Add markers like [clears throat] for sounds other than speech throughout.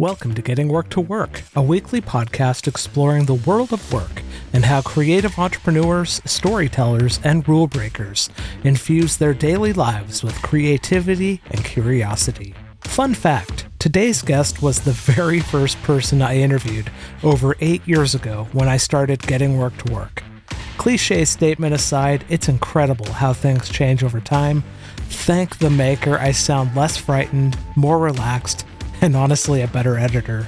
Welcome to Getting Work to Work, a weekly podcast exploring the world of work and how creative entrepreneurs, storytellers, and rule breakers infuse their daily lives with creativity and curiosity. Fun fact today's guest was the very first person I interviewed over eight years ago when I started Getting Work to Work. Cliche statement aside, it's incredible how things change over time. Thank the maker, I sound less frightened, more relaxed, [laughs] and honestly a better editor.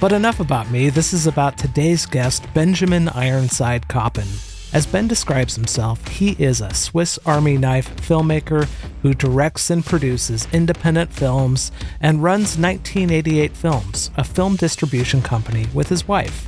But enough about me, this is about today's guest, Benjamin Ironside Koppin. As Ben describes himself, he is a Swiss Army knife filmmaker who directs and produces independent films and runs 1988 Films, a film distribution company, with his wife.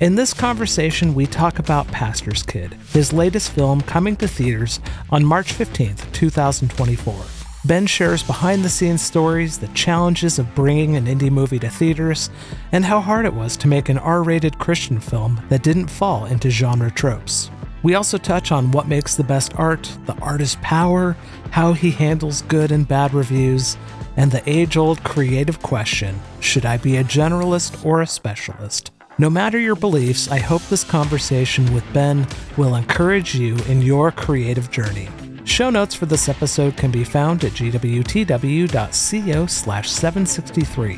In this conversation, we talk about Pastor's Kid, his latest film coming to theaters on March 15th, 2024. Ben shares behind the scenes stories, the challenges of bringing an indie movie to theaters, and how hard it was to make an R rated Christian film that didn't fall into genre tropes. We also touch on what makes the best art, the artist's power, how he handles good and bad reviews, and the age old creative question should I be a generalist or a specialist? No matter your beliefs, I hope this conversation with Ben will encourage you in your creative journey. Show notes for this episode can be found at gwtw.co slash 763.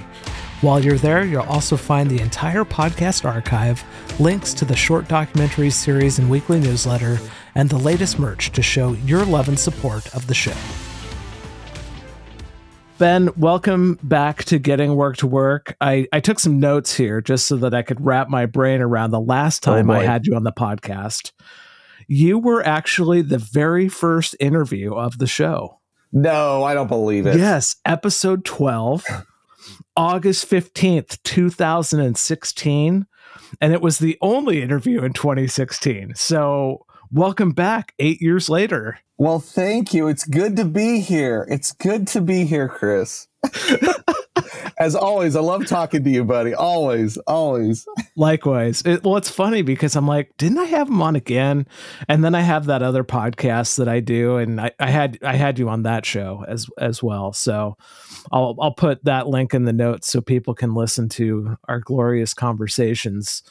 While you're there, you'll also find the entire podcast archive, links to the short documentary series and weekly newsletter, and the latest merch to show your love and support of the show. Ben, welcome back to Getting Work to Work. I, I took some notes here just so that I could wrap my brain around the last oh, time oh I had you on the podcast. You were actually the very first interview of the show. No, I don't believe it. Yes, episode 12, August 15th, 2016. And it was the only interview in 2016. So, welcome back eight years later. Well, thank you. It's good to be here. It's good to be here, Chris. [laughs] As always, I love talking to you, buddy. Always, always. Likewise. It, well, it's funny because I'm like, didn't I have him on again? And then I have that other podcast that I do, and I, I had I had you on that show as as well. So I'll I'll put that link in the notes so people can listen to our glorious conversations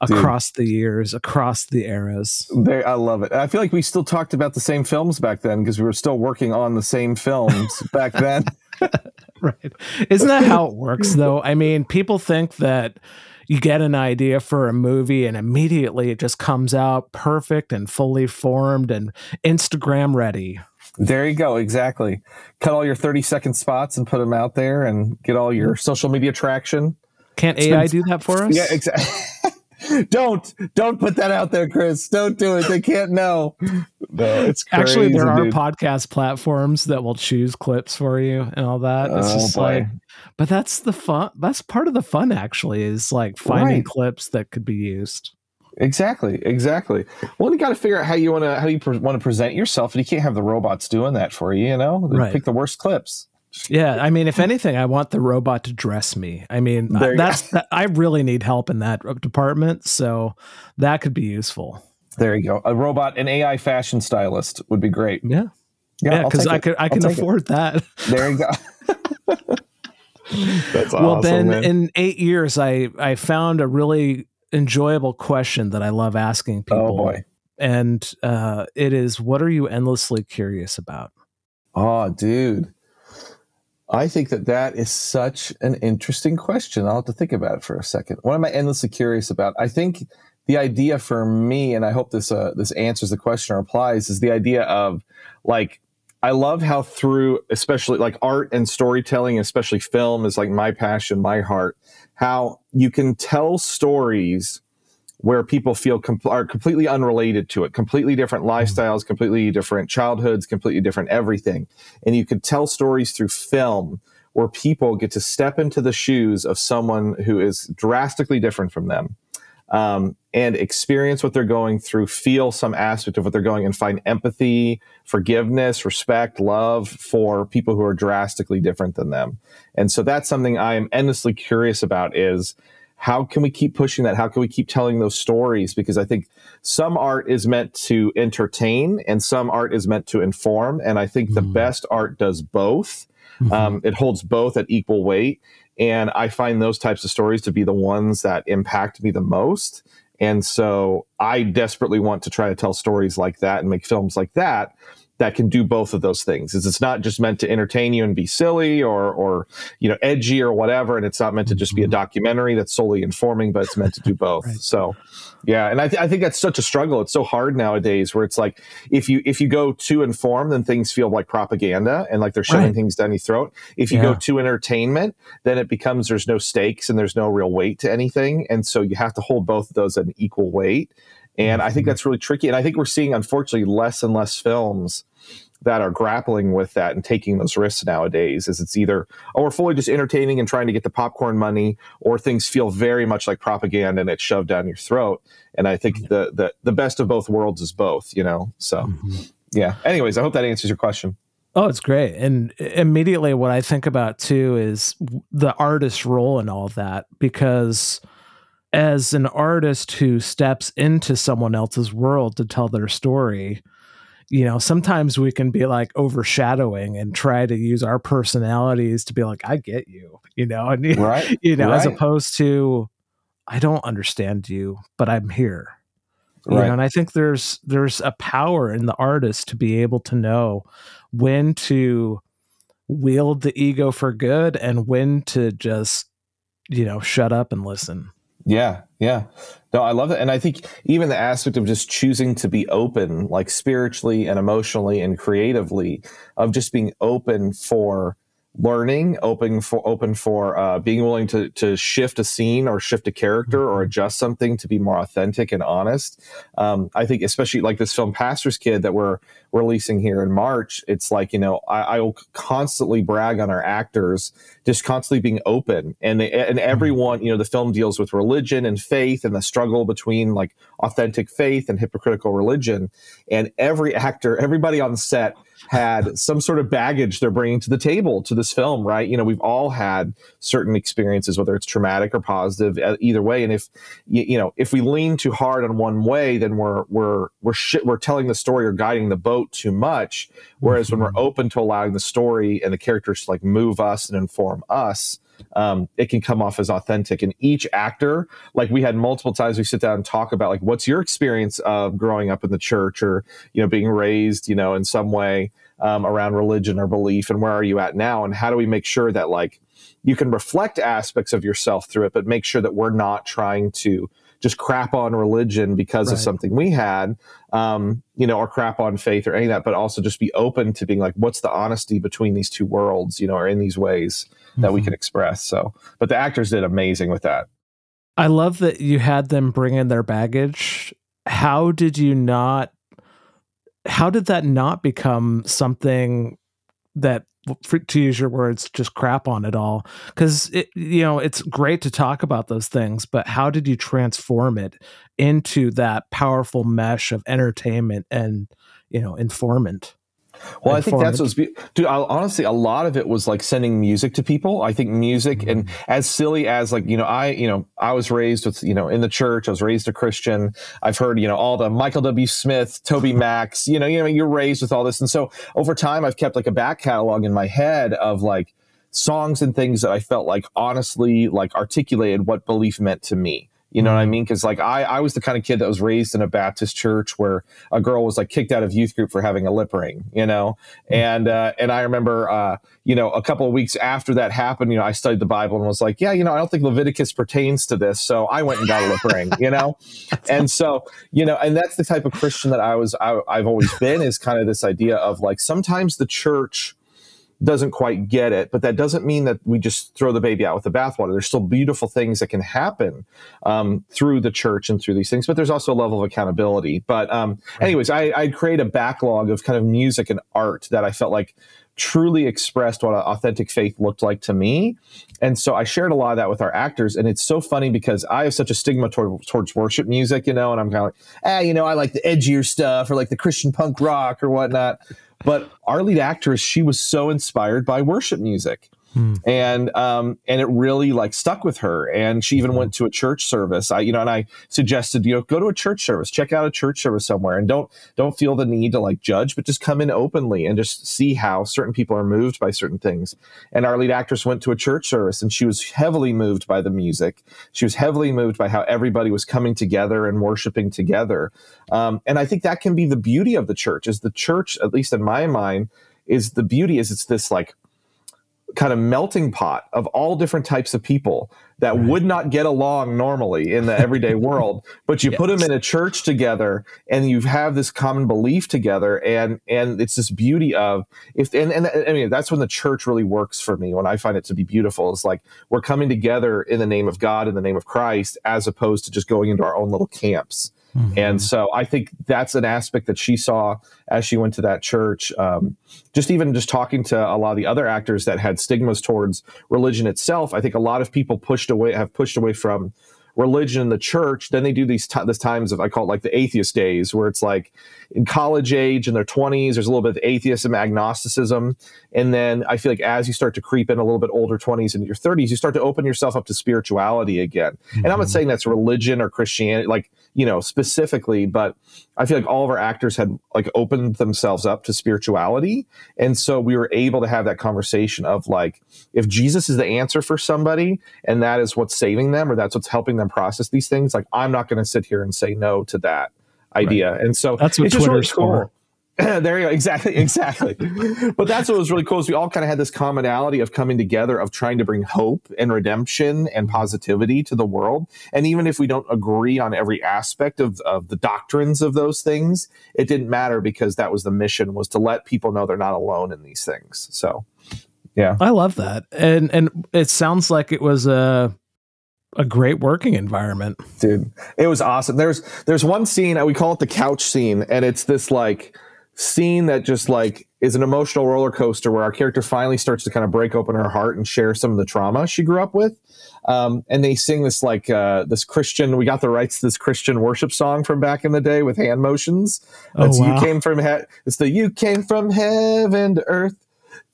across Dude. the years, across the eras. They, I love it. I feel like we still talked about the same films back then because we were still working on the same films back then. [laughs] [laughs] right. Isn't that how it works though? I mean, people think that you get an idea for a movie and immediately it just comes out perfect and fully formed and Instagram ready. There you go. Exactly. Cut all your 30 second spots and put them out there and get all your social media traction. Can't AI do that for us? Yeah, exactly. [laughs] don't don't put that out there, Chris. Don't do it. They can't know. No, it's crazy, actually there are podcast platforms that will choose clips for you and all that. It's oh, just boy. like, but that's the fun. That's part of the fun. Actually, is like finding right. clips that could be used. Exactly, exactly. Well, you got to figure out how you want to how you pre- want to present yourself, and you can't have the robots doing that for you. You know, right. pick the worst clips. Yeah, I mean, if anything, I want the robot to dress me. I mean, that's that, I really need help in that department, so that could be useful. There you go. A robot, an AI fashion stylist would be great. Yeah, yeah, because yeah, I could I can afford it. that. [laughs] There you go. that's awesome, well, Ben, man. in eight years, I I found a really enjoyable question that I love asking oh, people. Oh boy. And uh, it is, what are you endlessly curious about? Oh, dude. I think that that is such an interesting question. I'll have to think about it for a second. What am I endlessly curious about? I think the idea for me, and I hope this uh, this answers the question or applies, is the idea of like I love how through especially like art and storytelling, especially film, is like my passion, my heart. How you can tell stories where people feel are completely unrelated to it, completely different mm-hmm. lifestyles, completely different childhoods, completely different everything. And you could tell stories through film where people get to step into the shoes of someone who is drastically different from them um, and experience what they're going through, feel some aspect of what they're going, and find empathy, forgiveness, respect, love for people who are drastically different than them. And so that's something I am endlessly curious about is how can we keep pushing that? How can we keep telling those stories? Because I think some art is meant to entertain and some art is meant to inform. And I think mm. the best art does both. Mm-hmm. Um, it holds both at equal weight. And I find those types of stories to be the ones that impact me the most. And so I desperately want to try to tell stories like that and make films like that that can do both of those things. Is it's not just meant to entertain you and be silly or or you know edgy or whatever, and it's not meant to just be a mm-hmm. documentary that's solely informing, but it's meant to do [laughs] both. right. So, yeah, and I, th- I think that's such a struggle. It's so hard nowadays, where it's like if you if you go too informed, then things feel like propaganda and like they're shoving right. things down your throat. If you yeah. go to entertainment, then it becomes there's no stakes and there's no real weight to anything, and so you have to hold both of those at an equal weight. And I think mm-hmm. that's really tricky. And I think we're seeing, unfortunately, less and less films that are grappling with that and taking those risks nowadays is it's either oh we're fully just entertaining and trying to get the popcorn money or things feel very much like propaganda and it's shoved down your throat and i think the the, the best of both worlds is both you know so mm-hmm. yeah anyways i hope that answers your question Oh, it's great. And immediately what I think about too is the artist's role in all that because as an artist who steps into someone else's world to tell their story, you know, sometimes we can be like overshadowing and try to use our personalities to be like, I get you, you know, and [laughs] right. you know, right. as opposed to I don't understand you, but I'm here. You right. know, and I think there's there's a power in the artist to be able to know when to wield the ego for good and when to just, you know, shut up and listen. Yeah, yeah. No, I love that. And I think even the aspect of just choosing to be open, like spiritually and emotionally and creatively, of just being open for learning, open for open for uh, being willing to to shift a scene or shift a character or mm-hmm. adjust something to be more authentic and honest. Um, I think especially like this film Pastor's Kid that we're releasing here in March, it's like you know I, I will constantly brag on our actors just constantly being open and they, and mm-hmm. everyone you know the film deals with religion and faith and the struggle between like authentic faith and hypocritical religion and every actor everybody on set had some sort of baggage they're bringing to the table to this film, right? You know, we've all had certain experiences, whether it's traumatic or positive, either way. And if you, know, if we lean too hard on one way, then we're we're we're sh- we're telling the story or guiding the boat too much. Whereas when we're mm-hmm. open to allowing the story and the characters to like move us and inform us, um, it can come off as authentic. And each actor, like we had multiple times, we sit down and talk about like, what's your experience of growing up in the church or you know being raised, you know, in some way um, around religion or belief, and where are you at now, and how do we make sure that like you can reflect aspects of yourself through it, but make sure that we're not trying to just crap on religion because right. of something we had, um, you know, or crap on faith or any of that, but also just be open to being like, what's the honesty between these two worlds, you know, or in these ways that mm-hmm. we can express. So, but the actors did amazing with that. I love that you had them bring in their baggage. How did you not? How did that not become something that to use your words just crap on it all. Because it you know it's great to talk about those things but how did you transform it into that powerful mesh of entertainment and you know informant well, I think that's what's, be- dude. I, honestly, a lot of it was like sending music to people. I think music, mm-hmm. and as silly as like you know, I you know, I was raised with you know in the church. I was raised a Christian. I've heard you know all the Michael W. Smith, TobyMac. You know, you know, you're raised with all this, and so over time, I've kept like a back catalog in my head of like songs and things that I felt like honestly like articulated what belief meant to me. You know what I mm-hmm. mean? Because like I, I was the kind of kid that was raised in a Baptist church where a girl was like kicked out of youth group for having a lip ring. You know, mm-hmm. and uh, and I remember, uh, you know, a couple of weeks after that happened, you know, I studied the Bible and was like, yeah, you know, I don't think Leviticus pertains to this, so I went and got a lip ring. You know, [laughs] and so you know, and that's the type of Christian that I was. I, I've always been is kind of this idea of like sometimes the church doesn't quite get it, but that doesn't mean that we just throw the baby out with the bathwater. There's still beautiful things that can happen um, through the church and through these things, but there's also a level of accountability. But, um, anyways, I, I'd create a backlog of kind of music and art that I felt like truly expressed what authentic faith looked like to me. And so I shared a lot of that with our actors. And it's so funny because I have such a stigma toward, towards worship music, you know, and I'm kind of like, ah, you know, I like the edgier stuff or like the Christian punk rock or whatnot. But our lead actress, she was so inspired by worship music. Hmm. And um, and it really like stuck with her. And she even mm-hmm. went to a church service. I you know, and I suggested you know go to a church service, check out a church service somewhere, and don't don't feel the need to like judge, but just come in openly and just see how certain people are moved by certain things. And our lead actress went to a church service, and she was heavily moved by the music. She was heavily moved by how everybody was coming together and worshiping together. Um, and I think that can be the beauty of the church. Is the church, at least in my mind, is the beauty is it's this like kind of melting pot of all different types of people that right. would not get along normally in the everyday [laughs] world but you yes. put them in a church together and you have this common belief together and and it's this beauty of if and, and i mean that's when the church really works for me when i find it to be beautiful it's like we're coming together in the name of god in the name of christ as opposed to just going into our own little camps Mm-hmm. And so I think that's an aspect that she saw as she went to that church. Um, just even just talking to a lot of the other actors that had stigmas towards religion itself, I think a lot of people pushed away have pushed away from religion in the church. Then they do these t- this times of I call it like the atheist days, where it's like in college age in their twenties, there's a little bit of atheism, agnosticism, and then I feel like as you start to creep in a little bit older twenties and your thirties, you start to open yourself up to spirituality again. Mm-hmm. And I'm not mm-hmm. saying that's religion or Christianity, like you know, specifically, but I feel like all of our actors had like opened themselves up to spirituality. And so we were able to have that conversation of like, if Jesus is the answer for somebody and that is what's saving them or that's what's helping them process these things, like I'm not going to sit here and say no to that idea. Right. And so that's what Twitter's really cool. for. [clears throat] there you go. Exactly. [laughs] Exactly. but that's what was really cool is we all kind of had this commonality of coming together of trying to bring hope and redemption and positivity to the world. And even if we don't agree on every aspect of, of the doctrines of those things, it didn't matter because that was the mission was to let people know they're not alone in these things. So yeah. I love that. And and it sounds like it was a a great working environment. Dude, it was awesome. There's there's one scene, we call it the couch scene, and it's this like scene that just like is an emotional roller coaster where our character finally starts to kind of break open her heart and share some of the trauma she grew up with. Um, and they sing this like uh, this Christian. We got the rights to this Christian worship song from back in the day with hand motions. That's oh, wow. you came from he- it's the you came from heaven to earth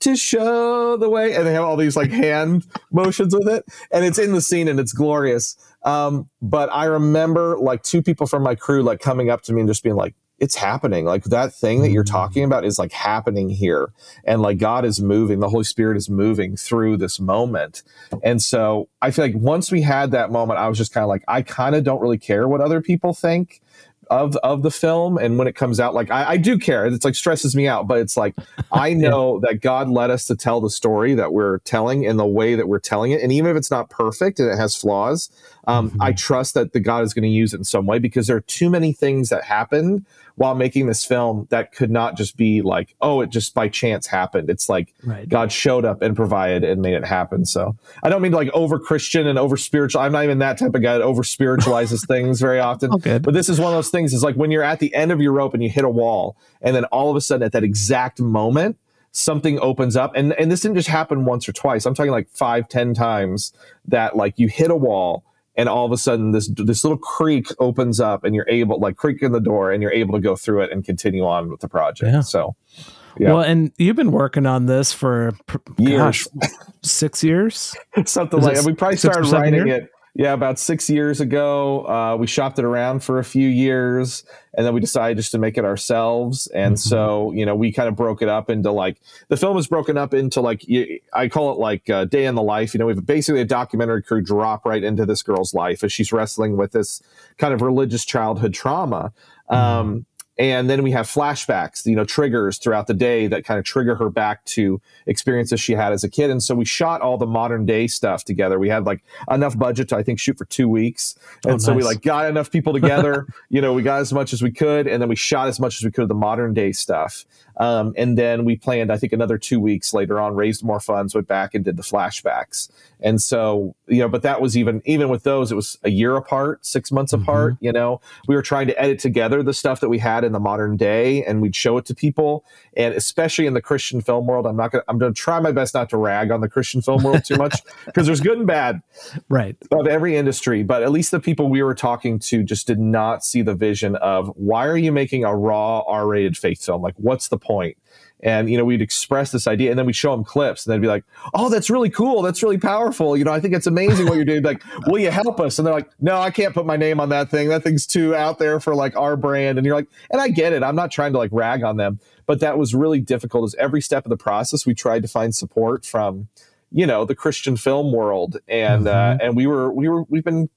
to show the way, and they have all these like hand motions with it, and it's in the scene and it's glorious. Um, but I remember like two people from my crew like coming up to me and just being like, it's happening. Like that thing that you're mm. talking about is like happening here. And like God is moving, the Holy Spirit is moving through this moment. And so I feel like once we had that moment, I was just kind of like, I kind of don't really care what other people think of of the film and when it comes out like I, I, do care it's like stresses me out but it's like [laughs] i know yeah. that god led us to tell the story that we're telling in the way that we're telling it and even if it's not perfect and it has flaws um, mm-hmm. i trust that the god is going to use it in some way because there are too many things that happened while making this film that could not just be like, oh, it just by chance happened. It's like right. God showed up and provided and made it happen. So I don't mean like over Christian and over spiritual. I'm not even that type of guy that over spiritualizes [laughs] things very often. Okay. But this is one of those things is like when you're at the end of your rope and you hit a wall, and then all of a sudden at that exact moment, something opens up and and this didn't just happen once or twice i'm talking like five ten times that like you hit a wall and all of a sudden this this little creek opens up and you're able like creak in the door and you're able to go through it and continue on with the project yeah. so yeah. Well, and you've been working on this for years, gosh, six years, [laughs] something Is like that. We probably started writing years? it yeah, about six years ago, uh, we shopped it around for a few years, and then we decided just to make it ourselves. And mm-hmm. so, you know, we kind of broke it up into like the film is broken up into like I call it like uh, day in the life. You know, we have basically a documentary crew drop right into this girl's life as she's wrestling with this kind of religious childhood trauma. Mm-hmm. Um, and then we have flashbacks you know triggers throughout the day that kind of trigger her back to experiences she had as a kid. And so we shot all the modern day stuff together. We had like enough budget to i think shoot for two weeks. Oh, and oh, so we like got enough people together. [laughs] You know we got as much as we could and then we shot as much as we could of the modern day stuff um, and then we planned, I think, another two weeks later on, raised more funds, went back and did the flashbacks. And so, you know, but that was even even with those, it was a year apart, six months mm-hmm. apart. You know, we were trying to edit together the stuff that we had in the modern day, and we'd show it to people. And especially in the Christian film world, I'm not gonna I'm gonna try my best not to rag on the Christian film world too much [laughs] because there's good and bad, right, of every industry. But at least the people we were talking to just did not see the vision of why are you making a raw R-rated faith film? Like, what's the point? And you know we'd express this idea and then we'd show them clips and they'd be like oh that's really cool. That's really powerful. You know i think it's amazing what you're doing. Like [laughs] will you help us? And they're like no i can't put my name on that thing. That thing's too out there for like our brand. And you're like and i get it. I'm not trying to like rag on them but that was really difficult as every step of the process we tried to find support from you know the christian film world. And mm-hmm. uh, and we were we were we've been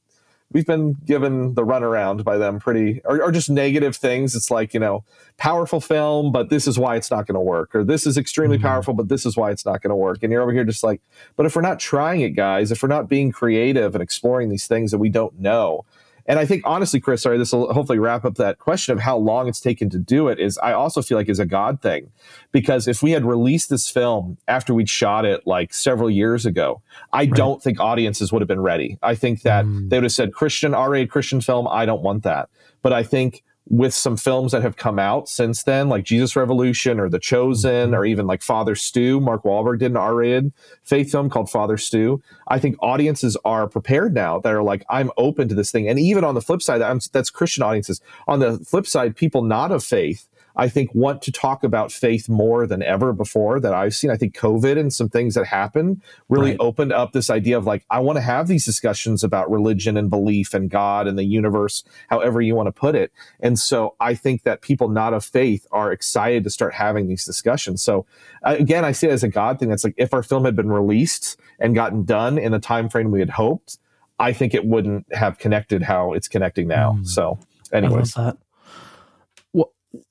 we've been given the runaround by them pretty or, or, just negative things it's like you know powerful film but this is why it's not going to work or this is extremely mm-hmm. powerful but this is why it's not going to work and you're over here just like but if we're not trying it guys if we're not being creative and exploring these things that we don't know and I think honestly, Chris, sorry, this will hopefully wrap up that question of how long it's taken to do it. Is I also feel like is a God thing because if we had released this film after we'd shot it like several years ago, I right. don't think audiences would have been ready. I think that mm. they would have said Christian R-rated Christian film. I don't want that. But I think with some films that have come out since then, like Jesus Revolution or The Chosen, mm-hmm. or even like Father Stu. Mark Wahlberg did an R-rated faith film called Father Stu. I think audiences are prepared now that are like, I'm open to this thing. And even on the flip side, that's Christian audiences. On the flip side, people not of faith I think, want to talk about faith more than ever before that I've seen. I think COVID and some things that happened really right. opened up this idea of like, I want to have these discussions about religion and belief and God and the universe, however you want to put it. And so I think that people not of faith are excited to start having these discussions. So uh, again, I see it as a God thing. That's like if our film had been released and gotten done in the time frame we had hoped, I think it wouldn't have connected how it's connecting now. Mm. So, anyways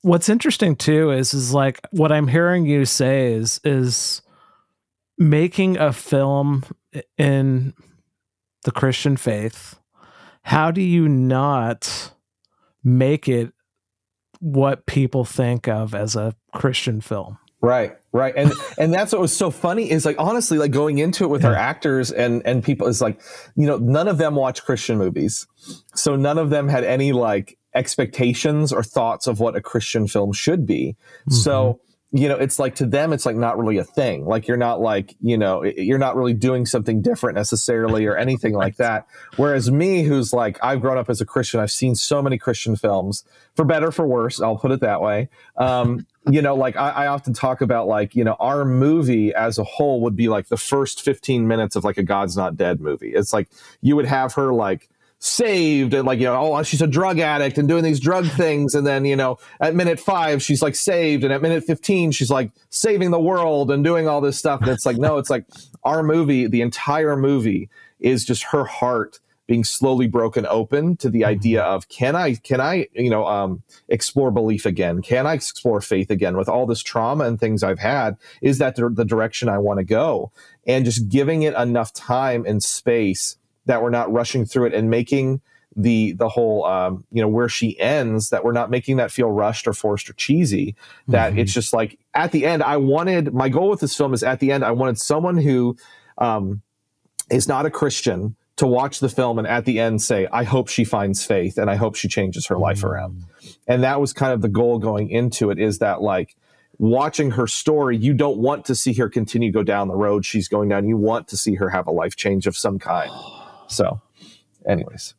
what's interesting too is is like what I'm hearing you say is is making a film in the Christian faith. How do you not make it what people think of as a Christian film? Right, right, and [laughs] and that's what was so funny is like honestly, like going into it with yeah. our actors and and people is like, you know, none of them watch Christian movies, so none of them had any like expectations or thoughts of what a Christian film should be. Mm-hmm. So, you know, it's like to them, it's like not really a thing. Like you're not like, you know, you're not really doing something different necessarily or anything like [laughs] that. Whereas me, who's like, I've grown up as a Christian, I've seen so many Christian films, for better, for worse, I'll put it that way. Um, [laughs] you know, like I, I, often talk about like, you know, our movie as a whole would be like the first 15 minutes of like a God's Not Dead movie. It's like you would have her like, saved and like you know oh she's a drug addict and doing these drug things. And then you know at minute five she's like saved. And at minute 15 she's like saving the world and doing all this stuff. And it's like no it's like our movie the entire movie is just her heart being slowly broken open to the mm-hmm. idea of can i can i you know um, explore belief again? Can i explore faith again with all this trauma and things i've had? Is that the direction i want to go? And just giving it enough time and space that we're not rushing through it and making the the whole um, you know where she ends that we're not making that feel rushed or forced or cheesy that mm-hmm. it's just like at the end i wanted my goal with this film is at the end i wanted someone who um, is not a christian to watch the film and at the end say i hope she finds faith and i hope she changes her mm-hmm. life around and that was kind of the goal going into it is that like watching her story, you don't want to see her continue go down the road she's going down. You want to see her have a life change of some kind. [gasps] [gasps] So, anyways.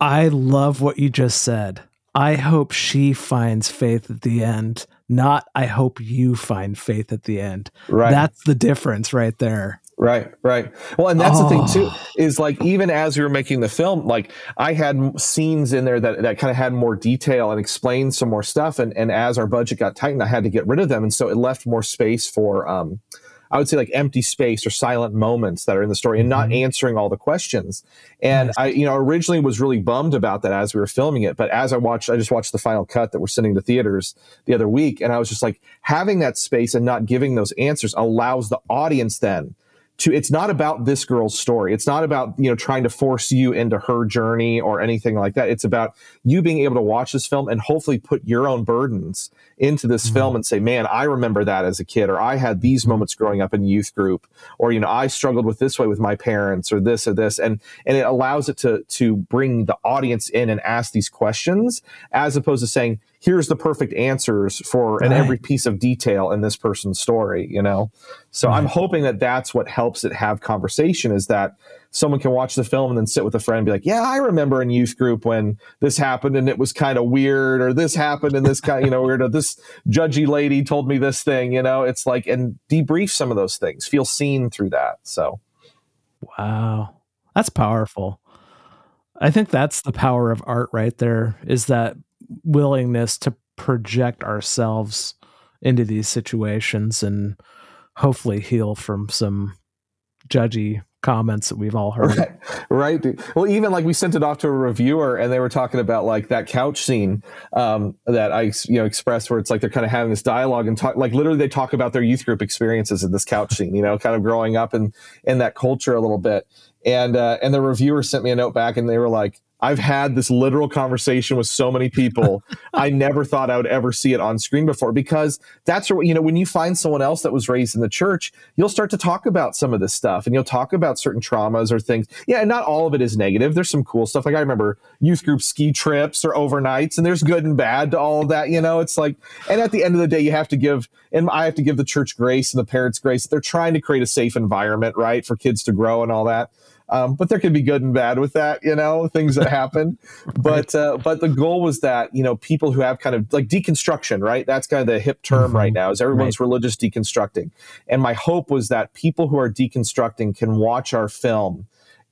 I love what you just said. I hope she finds faith at the end, not I hope you find faith at the end. Right. That's the difference right there. Right, right. Well, and that's oh. the thing too oh. is like even as we were making the film, like I had scenes in there that, that kind of had more detail and explained some more stuff. And, and as our budget got tightened, I had to get rid of them. And so it left more space for, um, I would say like empty space or silent moments that are in the story and not mm-hmm. answering all the questions. And. I, you know, originally was really bummed about that as we were filming it. But as I watched, I just watched the final cut that we're sending to theaters the other week. And I was just like, having that space and not giving those answers allows the audience then to it's not about this girl's story. It's not about you know trying to force you into her journey or anything like that. It's about you being able to watch this film and hopefully put your own burdens into this mm-hmm. film and say man i remember that as a kid or i had these moments growing up in youth group or you know i struggled with this way with my parents or this or this. And and it allows it to to bring the audience in and ask these questions as opposed to saying here's the perfect answers for right. and every piece of detail in this person's story you know so right. i'm hoping that that's what helps it have conversation is that someone can watch the film and then sit with a friend and be like, yeah, I remember in youth group when this happened and it was kind of weird, or this happened and this kind, you know, weird, or this judgy lady told me this thing, you know, it's like, and debrief some of those things, feel seen through that. So, wow, that's powerful. I think that's the power of art right there is that willingness to project ourselves into these situations and hopefully heal from some judgy comments that we've all heard. Right. right. Well, even like we sent it off to a reviewer and they were talking about like that couch scene um, that I, you know, expressed where it's like they're kind of having this dialogue and talk, like literally they talk about their youth group experiences in this couch scene, you know, kind of growing up in, in that culture a little bit. And, uh, and the reviewer sent me a note back and they were like, I've had this literal conversation with so many people. [laughs] I never thought I would ever see it on screen before because that's where, you know, when you find someone else that was raised in the church, you'll start to talk about some of this stuff and you'll talk about certain traumas or things. Yeah. And not all of it is negative. There's some cool stuff. Like I remember youth group ski trips or overnights and there's good and bad to all of that. You know, it's like, and at the end of the day, you have to give, and I have to give the church grace and the parents grace. They're trying to create a safe environment, right, for kids to grow and all that. Um, but there could be good and bad with that, you know, things that [laughs] happen. But uh, but the goal was that you know people who have kind of like deconstruction, right? That's kind of the hip term mm-hmm. right now. Is everyone's right. religious deconstructing? And my hope was that people who are deconstructing can watch our film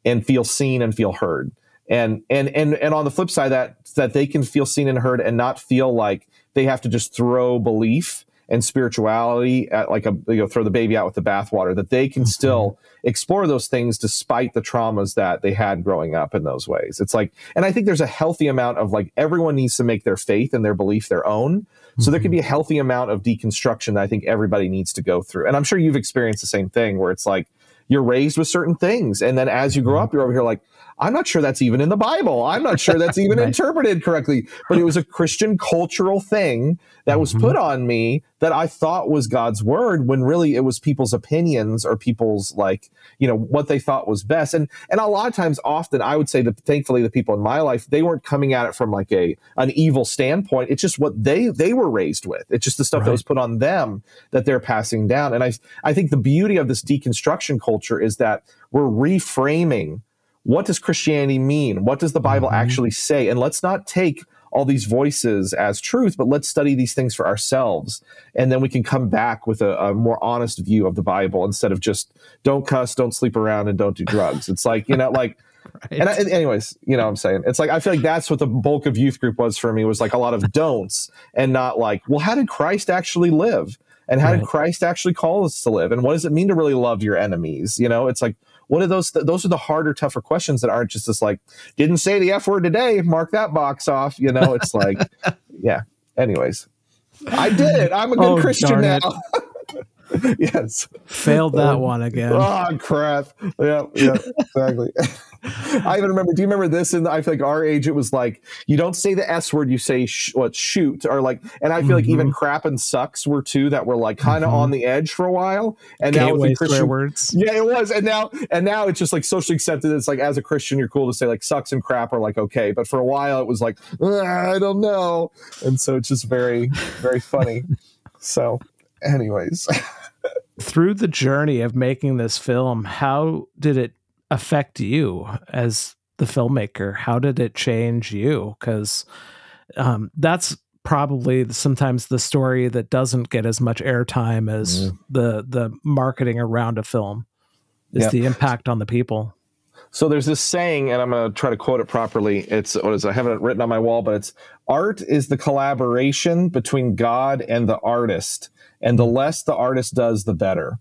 and feel seen and feel heard. And and and and on the flip side, that that they can feel seen and heard and not feel like they have to just throw belief and spirituality at like a you know throw the baby out with the bathwater that they can mm-hmm. still explore those things despite the traumas that they had growing up in those ways it's like and i think there's a healthy amount of like everyone needs to make their faith and their belief their own so mm-hmm. there can be a mm-hmm. healthy amount of deconstruction that i think everybody needs to go through and i'm sure you've experienced the same thing where it's like you're raised with certain things and then as you grow mm-hmm. up you're over here like I'm not sure that's even in the Bible. I'm not sure that's even [laughs] right. interpreted correctly. But it was a Christian cultural thing that was mm-hmm. put on me that I thought was God's word when really it was people's opinions or people's like, you know, what they thought was best. And and a lot of times often I would say that thankfully the people in my life, they weren't coming at it from like a an evil standpoint. It's just what they they were raised with. It's just the stuff right. that was put on them that they're passing down. And I I think the beauty of this deconstruction culture is that we're reframing what does Christianity mean? What does the Bible mm-hmm. actually say? And let's not take all these voices as truth, but let's study these things for ourselves. And then we can come back with a, a more honest view of the Bible instead of just don't cuss, don't sleep around, and don't do drugs. It's like, you know, like, [laughs] right. and I, anyways, you know what I'm saying? It's like, I feel like that's what the bulk of youth group was for me was like a lot of don'ts and not like, well, how did Christ actually live? And how right. did Christ actually call us to live? And what does it mean to really love your enemies? You know, it's like, what are those? Th- those are the harder, tougher questions that aren't just this like, didn't say the F word today, mark that box off. You know, it's like, [laughs] yeah. Anyways, I did it. I'm a good oh, Christian now. [laughs] yes. Failed that um, one again. Oh crap. Yeah, yeah, exactly. [laughs] I even remember. Do you remember this? And I feel like our age, it was like you don't say the S word, you say sh- what shoot or like. And I feel mm-hmm. like even mm-hmm. crap and sucks were two that were like kind of mm-hmm. on the edge for a while. And Gateway now with the Christian words, yeah, it was. And now and now it's just like socially accepted. It's like as a Christian, you're cool to say like sucks and crap are like okay, but for a while it was like I don't know, and so it's just very very funny. [laughs] so, anyways. [laughs] Through the journey of making this film, how did it affect you as the filmmaker? How did it change you? Because um, that's probably sometimes the story that doesn't get as much airtime as mm. the the marketing around a film is yeah. the impact on the people. So there's this saying, and I'm going to try to quote it properly. It's what is I have it written on my wall, but it's art is the collaboration between God and the artist, and the less the artist does, the better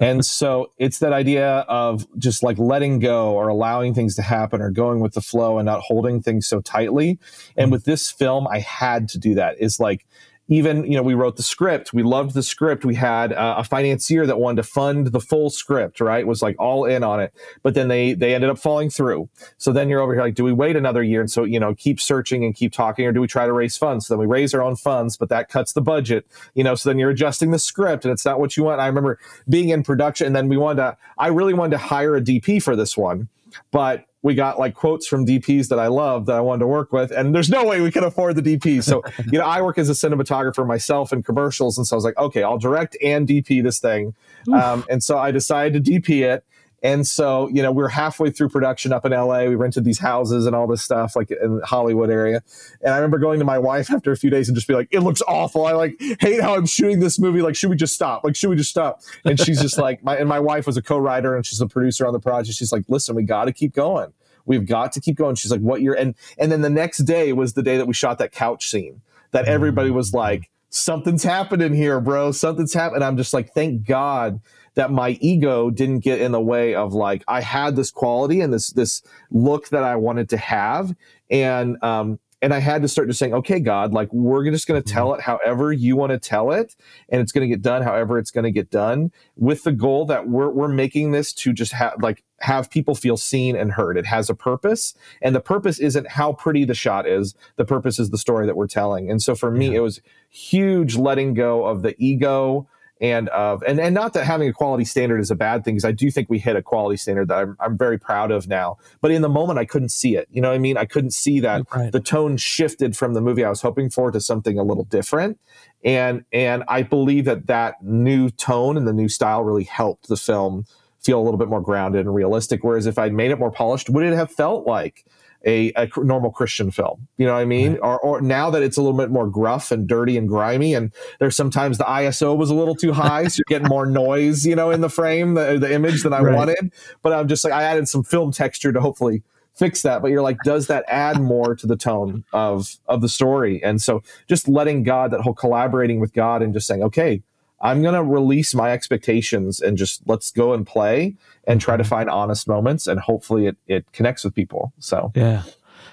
and so it's that idea of just like letting go or allowing things to happen or going with the flow and not holding things so tightly. And mm. with this film, I had to do that. Is like even you know we wrote the script we loved the script we had uh, a financier that wanted to fund the full script right was like all in on it but then they they ended up falling through. So then you're over here like do we wait another year? And so you know keep searching and keep talking or do we try to raise funds? So then we raise our own funds but that cuts the budget you know so then you're adjusting the script and it's not what you want. I remember being in production and then we wanted to i really wanted to hire a dp for this one but we got like quotes from DPs that I love that I wanted to work with, and there's no way we can afford the DP. So, [laughs] you know, I work as a cinematographer myself in commercials, and so I was like, okay, I'll direct and DP this thing. Um, and so I decided to DP it, And so, you know, we are halfway through production up in LA. We rented these houses and all this stuff, like in the Hollywood area. And I remember going to my wife after a few days and just be like, it looks awful. I like hate how I'm shooting this movie. Like, should we just stop? Like, should we just stop? And she's just like, my, and my wife was a co-writer and she's a producer on the project. She's like, listen, we got to keep going. We've got to keep going. She's like, what you're, and, and then the next day was the day that we shot that couch scene that everybody mm. was like, something's happening here, bro. Something's happening. I'm just like, thank God that my ego didn't get in the way of like I had this quality and this this look that I wanted to have, and um, and I had to start just saying, okay, God, like we're just going to tell mm-hmm. it however you want to tell it, and it's going to get done however it's going to get done, with the goal that we're we're making this to just have like have people feel seen and heard. It has a purpose, and the purpose isn't how pretty the shot is. The purpose is the story that we're telling. And so for me, yeah. it was huge letting go of the ego and of and and not that having a quality standard is a bad thing because I do think we hit a quality standard that I'm I'm very proud of now. But in the moment, I couldn't see it. You know what I mean? I couldn't see that right. the tone shifted from the movie I was hoping for to something a little different. And and I believe that that new tone and the new style really helped the film feel a little bit more grounded and realistic. Whereas if I'd made it more polished, would it have felt like a, a normal Christian film. You know what I mean? Right. Or, or now that it's a little bit more gruff and dirty and grimy, and there's sometimes the ISO was a little too high, so you're getting more [laughs] noise, you know, in the frame, the, the image than I right. wanted. But I'm just like, I added some film texture to hopefully fix that but you're like does that add more to the tone of of the story and so just letting god that whole collaborating with god and just saying okay I'm going to release my expectations and just let's go and play and try to mm-hmm. find honest moments and hopefully it, it connects with people. So, yeah.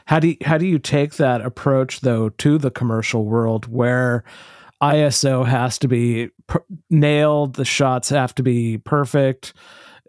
How do you, how do you take that approach though to the commercial world where ISO has to be per- nailed, the shots have to be perfect,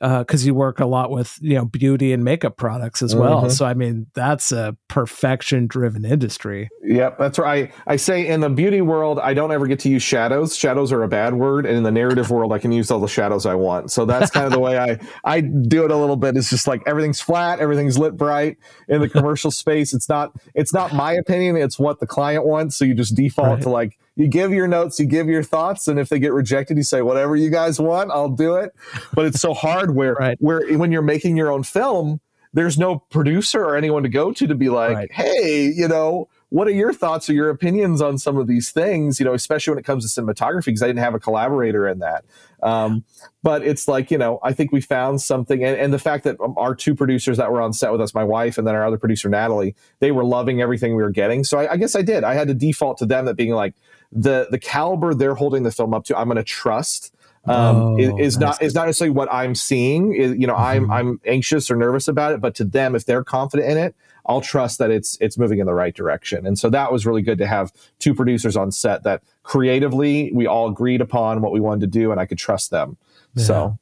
because uh, you work a lot with you know beauty and makeup products as well. Mm-hmm. So I mean that's a perfection driven industry. Yep, that's right. I, I say in the beauty world, I don't ever get to use shadows. Shadows are a bad word, and in the narrative world, I can use all the shadows I want. So that's kind of the way I I do it a little bit. It's just like everything's flat, everything's lit bright. In the [laughs] commercial space, it's not it's not my opinion. It's what the client wants. So you just default right. to like you give your notes, you give your thoughts, and if they get rejected, you say whatever you guys want, I'll do it. But it's so [laughs] hard where right. where when you're making your own film, there's no producer or anyone to go to to be like, right. hey, you know, what are your thoughts or your opinions on some of these things? You know, especially when it comes to cinematography, because I didn't have a collaborator in that. Um, but it's like, you know, I think we found something. And, and, the fact that our two producers that were on set with us, my wife and then our other producer, Natalie, they were loving everything we were getting. So I, I guess I did. I had to default to them that being like, the the caliber they're holding the film up to, I'm going to trust. Um, oh, is, is not is not necessarily what I'm seeing. Is, you know, mm-hmm. I'm I'm anxious or nervous about it, but to them, if they're confident in it, I'll trust that it's it's moving in the right direction. And so that was really good to have two producers on set that creatively we all agreed upon what we wanted to do, and I could trust them. Yeah. So,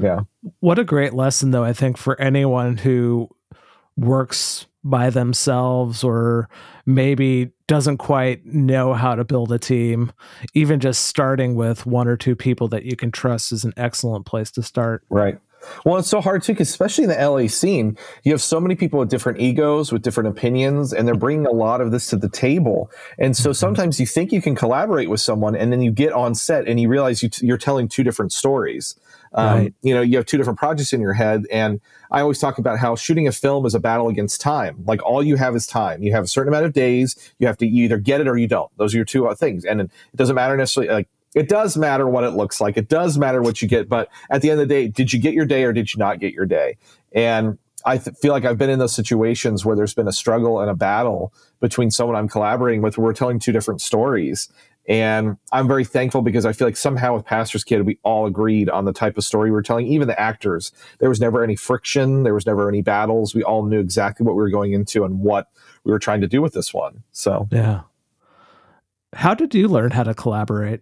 yeah. What a great lesson, though. I think for anyone who works by themselves or maybe doesn't quite know how to build a team, even just starting with one or two people that you can trust is an excellent place to start. Right. Well, it's so hard too, because especially in the LA scene, you have so many people with different egos, with different opinions, and they're bringing a lot of this to the table. And so mm-hmm. sometimes you think you can collaborate with someone, and then you get on set and you realize you t- you're telling two different stories. Um, right. You know, you have two different projects in your head. And I always talk about how shooting a film is a battle against time. Like all you have is time. You have a certain amount of days. You have to you either get it or you don't. Those are your two uh, things. And it doesn't matter necessarily like it does matter what it looks like. It does matter what you get. But at the end of the day, did you get your day or did you not get your day? And I th- feel like I've been in those situations where there's been a struggle and a battle between someone I'm collaborating with where we're telling two different stories. And I'm very thankful because I feel like somehow with Pastor's Kid, we all agreed on the type of story we are telling, even the actors. There was never any friction, there was never any battles. We all knew exactly what we were going into and what we were trying to do with this one. So, yeah. How did you learn how to collaborate?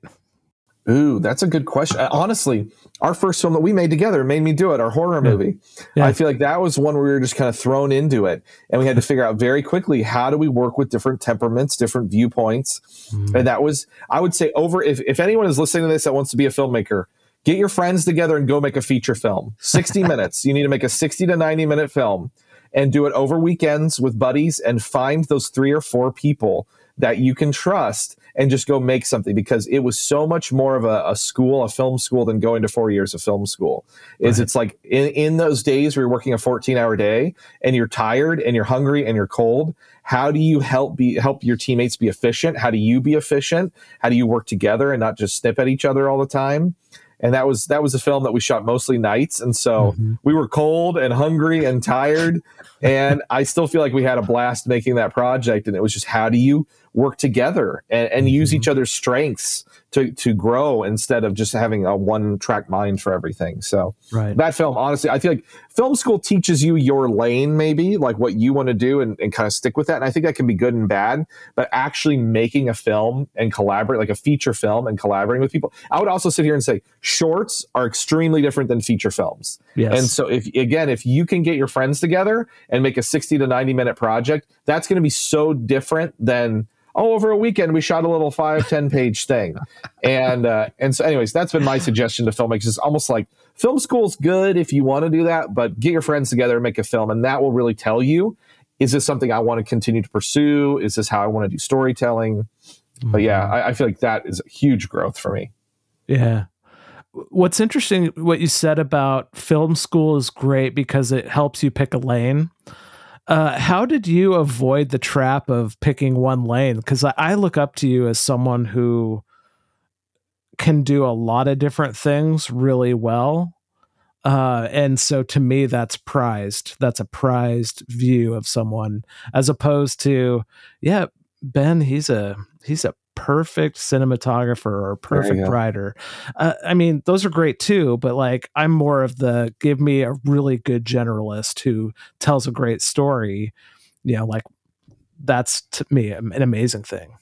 Ooh, that's a good question. Honestly, our first film that we made together made me do it, our horror movie. Yeah. I feel like that was one where we were just kind of thrown into it. And we had to figure out very quickly how do we work with different temperaments, different viewpoints. Mm. And that was, I would say, over if, if anyone is listening to this that wants to be a filmmaker, get your friends together and go make a feature film. 60 [laughs] minutes. You need to make a 60 to 90 minute film and do it over weekends with buddies and find those three or four people that you can trust and just go make something because it was so much more of a, a school, a film school than going to four years of film school. Is right. it's like in, in those days where you're working a 14 hour day and you're tired and you're hungry and you're cold, how do you help be help your teammates be efficient? How do you be efficient? How do you work together and not just snip at each other all the time? And that was that was a film that we shot mostly nights and so mm-hmm. we were cold and hungry and tired and i still feel like we had a blast making that project and it was just how do you work together and, and mm-hmm. use each other's strengths to to grow instead of just having a one track mind for everything. So right. that film, honestly, I feel like film school teaches you your lane, maybe like what you want to do, and, and kind of stick with that. And I think that can be good and bad. But actually making a film and collaborate, like a feature film, and collaborating with people, I would also sit here and say shorts are extremely different than feature films. Yes. And so if again, if you can get your friends together and make a sixty to ninety minute project, that's going to be so different than oh, over a weekend we shot a little five ten page thing, and uh, and so anyways, that's been my suggestion to filmmakers. It's almost like film school's good if you want to do that, but get your friends together and make a film, and that will really tell you is this something I want to continue to pursue? Is this how I want to do storytelling? Mm-hmm. But yeah, mm-hmm. I, I feel like that is a huge growth for me. Yeah what's interesting what you said about film school is great because it helps you pick a lane uh, how did you avoid the trap of picking one lane? Because I, I look up to you as someone who can do a lot of different things really well. Uh, and so to me, that's prized. That's a prized view of someone as opposed to, yeah, Ben, he's a he's a perfect cinematographer or perfect writer. Uh, I mean, those are great too, but like I'm more of the give me a really good generalist who tells a great story. You know, like that's to me an amazing thing.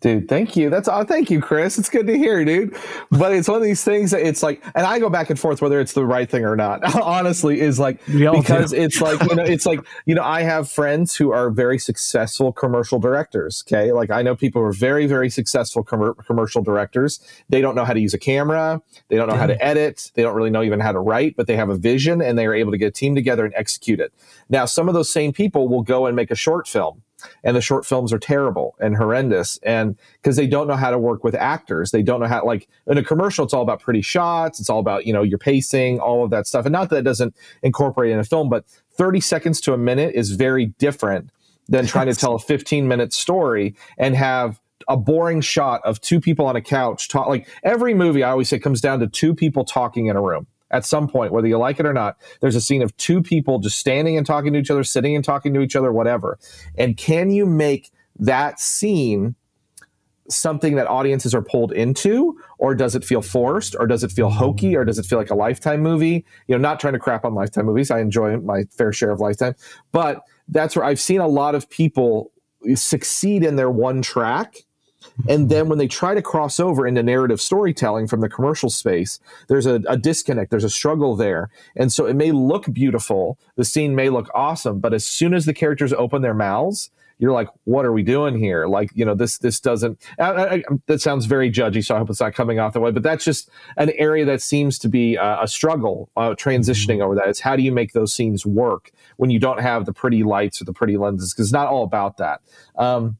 Dude, thank you. That's oh, thank you, Chris. It's good to hear, dude. But it's one of these things that it's like, and I go back and forth whether it's the right thing or not. [laughs] Honestly, is like because do. it's like you know, it's like you know, I have friends who are very successful commercial directors. Okay, like I know people who are very, very successful com- commercial directors. They don't know how to use a camera. They don't know how to edit. They don't really know even how to write, but they have a vision and they are able to get a team together and execute it. Now, some of those same people will go and make a short film and the short films are terrible and horrendous. And because they don't know how to work with actors. They don't know how like in a commercial it's all about pretty shots. It's all about you know your pacing all of that stuff. And not that it doesn't incorporate in a film but 30 seconds to a minute is very different than trying to tell a 15 minute story and have a boring shot of two people on a couch talk like every movie i always say comes down to two people talking in a room at some point, whether you like it or not, there's a scene of two people just standing and talking to each other, sitting and talking to each other, whatever. And can you make that scene something that audiences are pulled into, or does it feel forced, or does it feel hokey, or does it feel like a lifetime movie? You know, not trying to crap on lifetime movies. I enjoy my fair share of lifetime, but that's where I've seen a lot of people succeed in their one track and then when they try to cross over into narrative storytelling from the commercial space, there's a, a, disconnect, there's a struggle there. And so it may look beautiful, the scene may look awesome, but as soon as the characters open their mouths, you're like, what are we doing here? Like, you know, this this doesn't. I, I, that sounds very judgy, so I hope it's not coming off that way. But that's just an area that seems to be uh, a struggle uh, transitioning mm-hmm. over that. It's how do you make those scenes work when you don't have the pretty lights or the pretty lenses? Because it's not all about that. Um,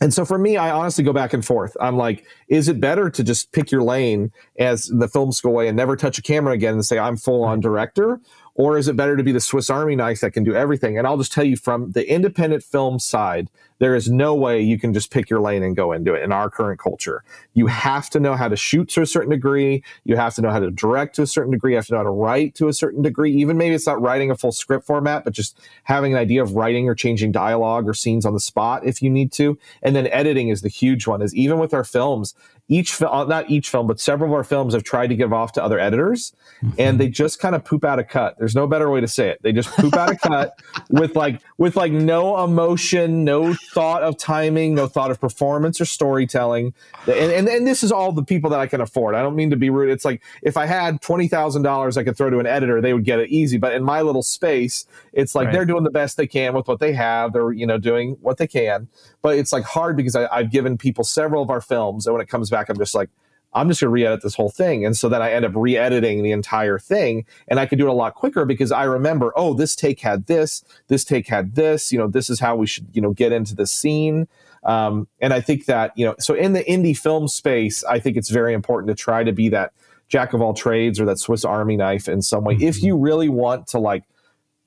and so for me, I honestly go back and forth. I'm like, is it better to just pick your lane as the film school way and never touch a camera again and say I'm full on director? Or is it better to be the Swiss Army knife that can do everything? And I'll just tell you from the independent film side, there is no way you can just pick your lane and go into it in our current culture. You have to know how to shoot to a certain degree. You have to know how to direct to a certain degree. You have to know how to write to a certain degree. Even maybe it's not writing a full script format, but just having an idea of writing or changing dialogue or scenes on the spot if you need to. And then editing is the huge one. Is even with our films, each film, uh, not each film, but several of our films have tried to give off to other editors, mm-hmm. and they just kind of poop out a cut. There's no better way to say it. They just poop out a [laughs] cut with like with like no emotion, no thought of timing, no thought of performance or storytelling. And, and, and this is all the people that I can afford. I don't mean to be rude. It's like if I had $20,000 I could throw to an editor, they would get it easy. But in my little space, it's like right. they're doing the best they can with what they have. They're, you know, doing what they can. But it's like hard because I, I've given people several of our films. And when it comes back, I'm just like, I'm just going to re-edit this whole thing. And so then I end up re-editing the entire thing and I could do it a lot quicker because I remember, oh, this take had this, this take had this, you know, this is how we should, you know, get into the scene. Um, and I think that, you know, so in the indie film space, I think it's very important to try to be that jack of all trades or that Swiss army knife in some way. Mm-hmm. If you really want to like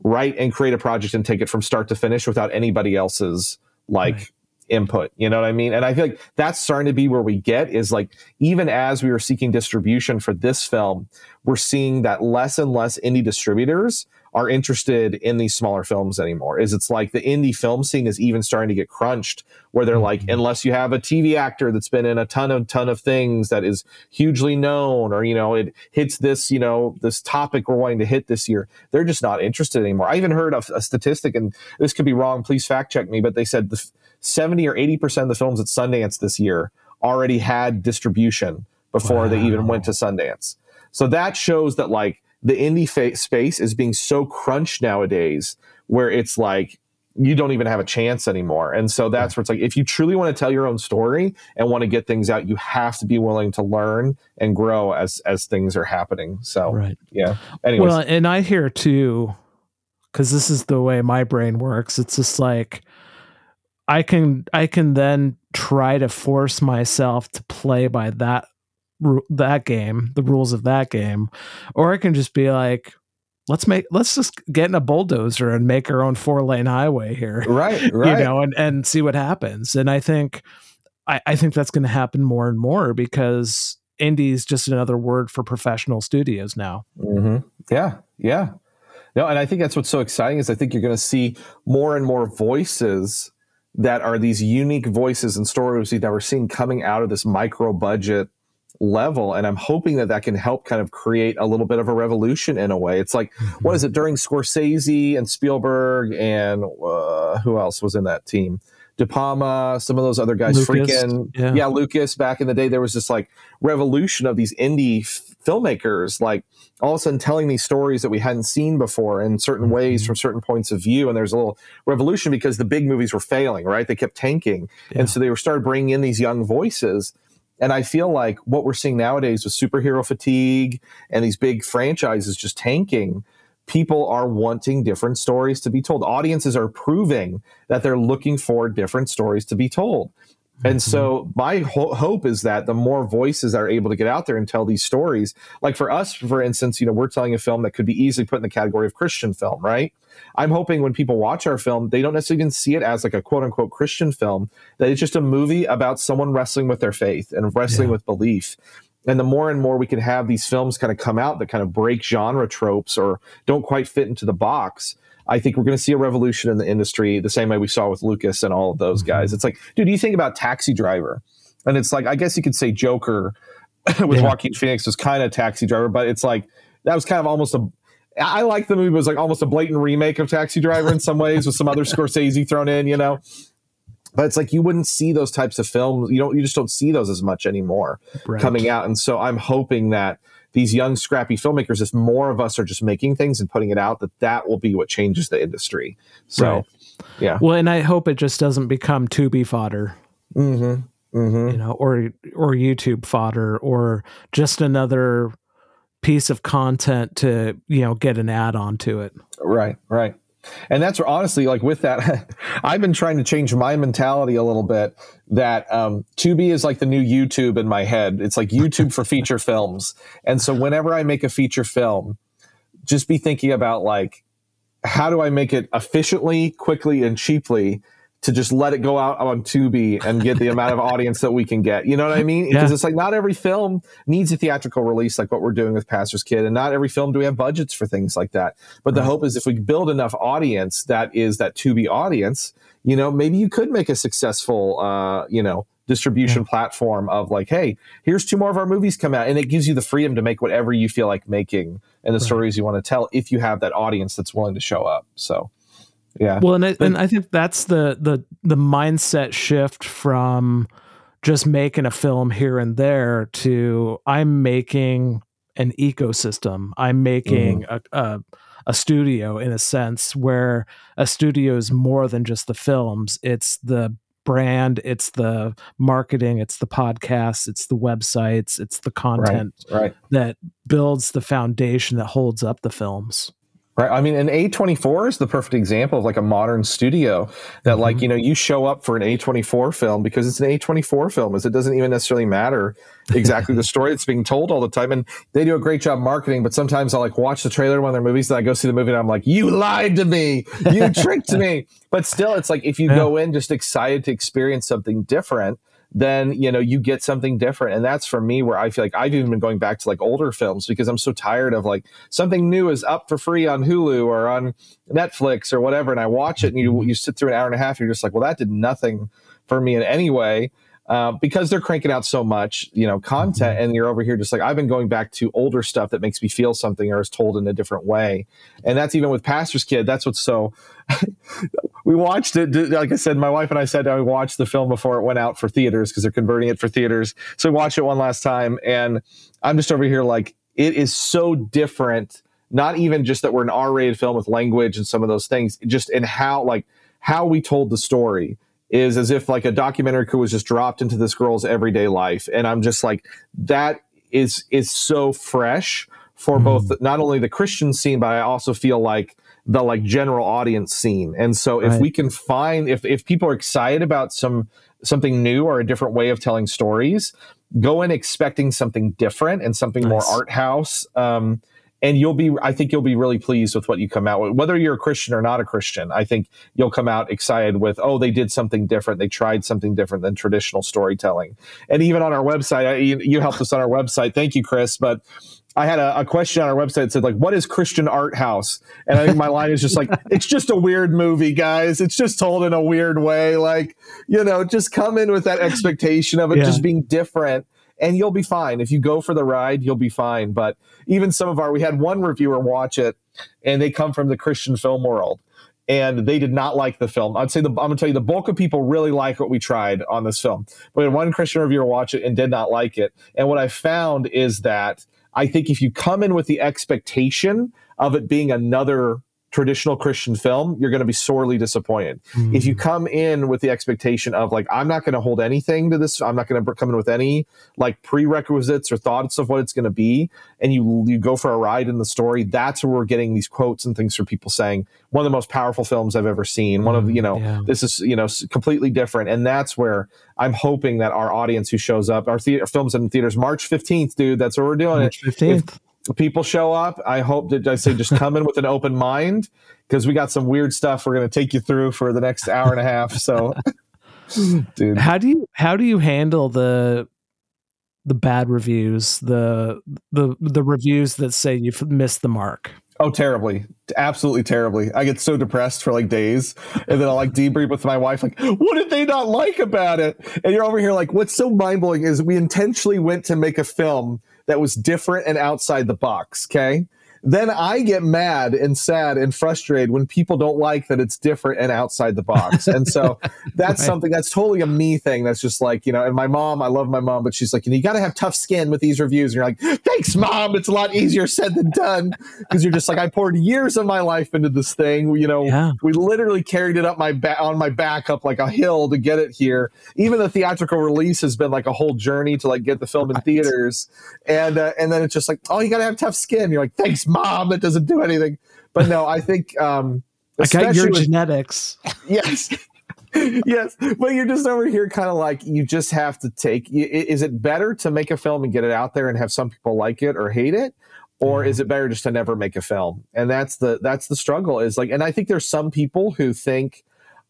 write and create a project and take it from start to finish without anybody else's like right input. You know what I mean? And I feel like that's starting to be where we get is like, even as we were seeking distribution for this film, we're seeing that less and less indie distributors are interested in these smaller films anymore. Is it's like the indie film scene is even starting to get crunched where they're mm-hmm. like, unless you have a TV actor that's been in a ton of ton of things that is hugely known, or you know, it hits this, you know, this topic we're wanting to hit this year, they're just not interested anymore. I even heard of a statistic, and this could be wrong, please fact check me, but they said the 70 or 80% of the films at Sundance this year already had distribution before wow. they even went to Sundance. So that shows that like the indie fa- space is being so crunched nowadays where it's like you don't even have a chance anymore. And so that's where it's like if you truly want to tell your own story and want to get things out, you have to be willing to learn and grow as as things are happening. So right. yeah. Anyways. Well, and I hear too, because this is the way my brain works. It's just like I can I can then try to force myself to play by that that game, the rules of that game, or I can just be like, let's make let's just get in a bulldozer and make our own four lane highway here, [laughs] right? [laughs] Right. You know, and and see what happens. And I think I, I think that's going to happen more and more because indie is just another word for professional studios now. Mm-hmm. Yeah, yeah. No, and I think that's what's so exciting is I think you're going to see more and more voices that are these unique voices and stories that we're seeing coming out of this micro budget level. And i'm hoping that that can help kind of create a little bit of a revolution in a way. It's like mm-hmm. what is it during scorsese and spielberg and uh, who else was in that team De Palma, some of those other guys, Lucas, freaking yeah. yeah. Lucas. Back in the day, there was this like revolution of these indie f- filmmakers, like all of a sudden telling these stories that we hadn't seen before in certain mm-hmm. ways from certain points of view. And there's a little revolution because the big movies were failing, right? They kept tanking, yeah. and so they were started bringing in these young voices. And I feel like what we're seeing nowadays with superhero fatigue and these big franchises just tanking people are wanting different stories to be told. Audiences are proving that they're looking for different stories to be told. And mm-hmm. so my ho- hope is that the more voices are able to get out there and tell these stories, like for us, for instance, you know, we're telling a film that could be easily put in the category of Christian film, right? I'm hoping when people watch our film, they don't necessarily even see it as like a quote unquote Christian film, that it's just a movie about someone wrestling with their faith and wrestling yeah. with belief and the more and more we can have these films kind of come out that kind of break genre tropes or don't quite fit into the box i think we're going to see a revolution in the industry the same way we saw with lucas and all of those guys mm-hmm. it's like dude you think about taxi driver and it's like i guess you could say joker [laughs] with yeah. joaquin phoenix was kind of taxi driver but it's like that was kind of almost a I like the movie but it was like almost a blatant remake of Taxi Driver in some ways with some other [laughs] Scorsese thrown in, you know but it's like you wouldn't see those types of films you don't you just don't see those as much anymore right. coming out and so i'm hoping that these young scrappy filmmakers if more of us are just making things and putting it out that that will be what changes the industry so right. yeah well and i hope it just doesn't become Tubi fodder mm-hmm. Mm-hmm. you know or or youtube fodder or just another piece of content to you know get an ad onto it right right and that's where honestly like with that [laughs] i've been trying to change my mentality a little bit that um, tubi is like the new youtube in my head. It's like youtube for feature [laughs] films. And so whenever i make a feature film just be thinking about like how do i make it efficiently quickly and cheaply to just let it go out on Tubi and get the amount of [laughs] audience that we can get. You know what I mean? Because yeah. it's like not every film needs a theatrical release like what we're doing with Pastor's Kid, and not every film do we have budgets for things like that. But the hope is if we build enough audience that is that Tubi audience, you know, maybe you could make a successful, uh, you know, distribution yeah. platform of like, hey, here's two more of our movies come out, and it gives you the freedom to make whatever you feel like making and the right. stories you want to tell if you have that audience that's willing to show up. So yeah well and I, and I think that's the the the mindset shift from just making a film here and there to i'm making an ecosystem i'm making mm. a, a a studio in a sense where a studio is more than just the films it's the brand, it's the marketing, it's the podcasts, it's the websites, it's the content right, right. that builds the foundation that holds up the films. Right. I mean, an A24 is the perfect example of like a modern studio that, mm-hmm. like, you know, you show up for an A24 film because it's an A24 film, as it doesn't even necessarily matter exactly the [laughs] story that's being told all the time. And they do a great job marketing, but sometimes I'll like watch the trailer of one of their movies and I go see the movie and I'm like, you lied to me. You [laughs] tricked me. But still, it's like if you yeah. go in just excited to experience something different, then you know you get something different and that's for me where i feel like i've even been going back to like older films because i'm so tired of like something new is up for free on hulu or on netflix or whatever and i watch it and you you sit through an hour and a half and you're just like well that did nothing for me in any way uh, because they're cranking out so much, you know, content, mm-hmm. and you're over here just like I've been going back to older stuff that makes me feel something or is told in a different way, and that's even with Pastor's Kid. That's what's so. [laughs] we watched it. Like I said, my wife and I said we watched the film before it went out for theaters because they're converting it for theaters. So we watched it one last time, and I'm just over here like it is so different. Not even just that we're an R-rated film with language and some of those things, just in how like how we told the story is as if like a documentary crew was just dropped into this girl's everyday life and i'm just like that is is so fresh for mm. both not only the christian scene but i also feel like the like general audience scene. And so if right. we can find if if people are excited about some something new or a different way of telling stories go in expecting something different and something nice. more art house um, and you'll be i think you'll be really pleased with what you come out with. Whether you're a christian or not a christian i think you'll come out excited with oh they did something different. They tried something different than traditional storytelling. And even on our website I, you, you, helped us on our website. Thank you chris. But I had a, a, question on our website that said like, "What is Christian art house?" And I think my line is just like, [laughs] "It's just a weird movie, guys. It's just told in a weird way. Like, you know, just come in with that expectation of it yeah. just being different, and you'll be fine. If you go for the ride, you'll be fine. But even some of our, we had one reviewer watch it, and they come from the Christian film world, and they did not like the film. I'd say the I'm gonna tell you the bulk of people really like what we tried on this film. But one Christian reviewer watch it and did not like it. And what I found is that I think if you come in with the expectation of it being another traditional Christian film, you're going to be sorely disappointed. Mm. If you come in with the expectation of like, I'm not going to hold anything to this, I'm not going to come in with any like prerequisites or thoughts of what it's going to be, and you you go for a ride in the story, that's where we're getting these quotes and things from people saying one of the most powerful films I've ever seen. One of you know, yeah. this is you know completely different, and that's where I'm hoping that our audience who shows up, our theater films in theaters, March 15th, dude, that's what we're doing. March 15th. If, people show up. I hope that I say just come in with an open mind because we got some weird stuff we're going to take you through for the next hour and a half. So, [laughs] dude, how do you how do you handle the the bad reviews, the the the reviews that say you've missed the mark? Oh, terribly. Absolutely terribly. I get so depressed for like days. And then I'll like debrief with my wife, like, what did they not like about it? And you're over here like, what's so mind blowing is we intentionally went to make a film that was different and outside the box. Okay then I get mad and sad and frustrated when people don't like that it's different and outside the box. [laughs] And so that's right. something that's totally a me thing. That's just like, you know, and my mom, I love my mom, but she's like, you know, you got to have tough skin with these reviews. And you're like, thanks, mom. It's a lot easier said than done because you're just like, I poured years of my life into this thing. You know, yeah. we literally carried it up my back on my back up like a hill to get it here. Even the theatrical release has been like a whole journey to like get the film in theaters. And, uh, and then it's just like, oh, you got to have tough skin. You're like, thanks, mom that doesn't do anything. But no, I think um, I got your with, genetics. Yes. [laughs] yes, but you're just over here, kind of like you just have to take. Is it better to make a film and get it out there and have some people like it or hate it, or is it better just to never make a film? And that's the that's the struggle. Is like, and I think there's some people who think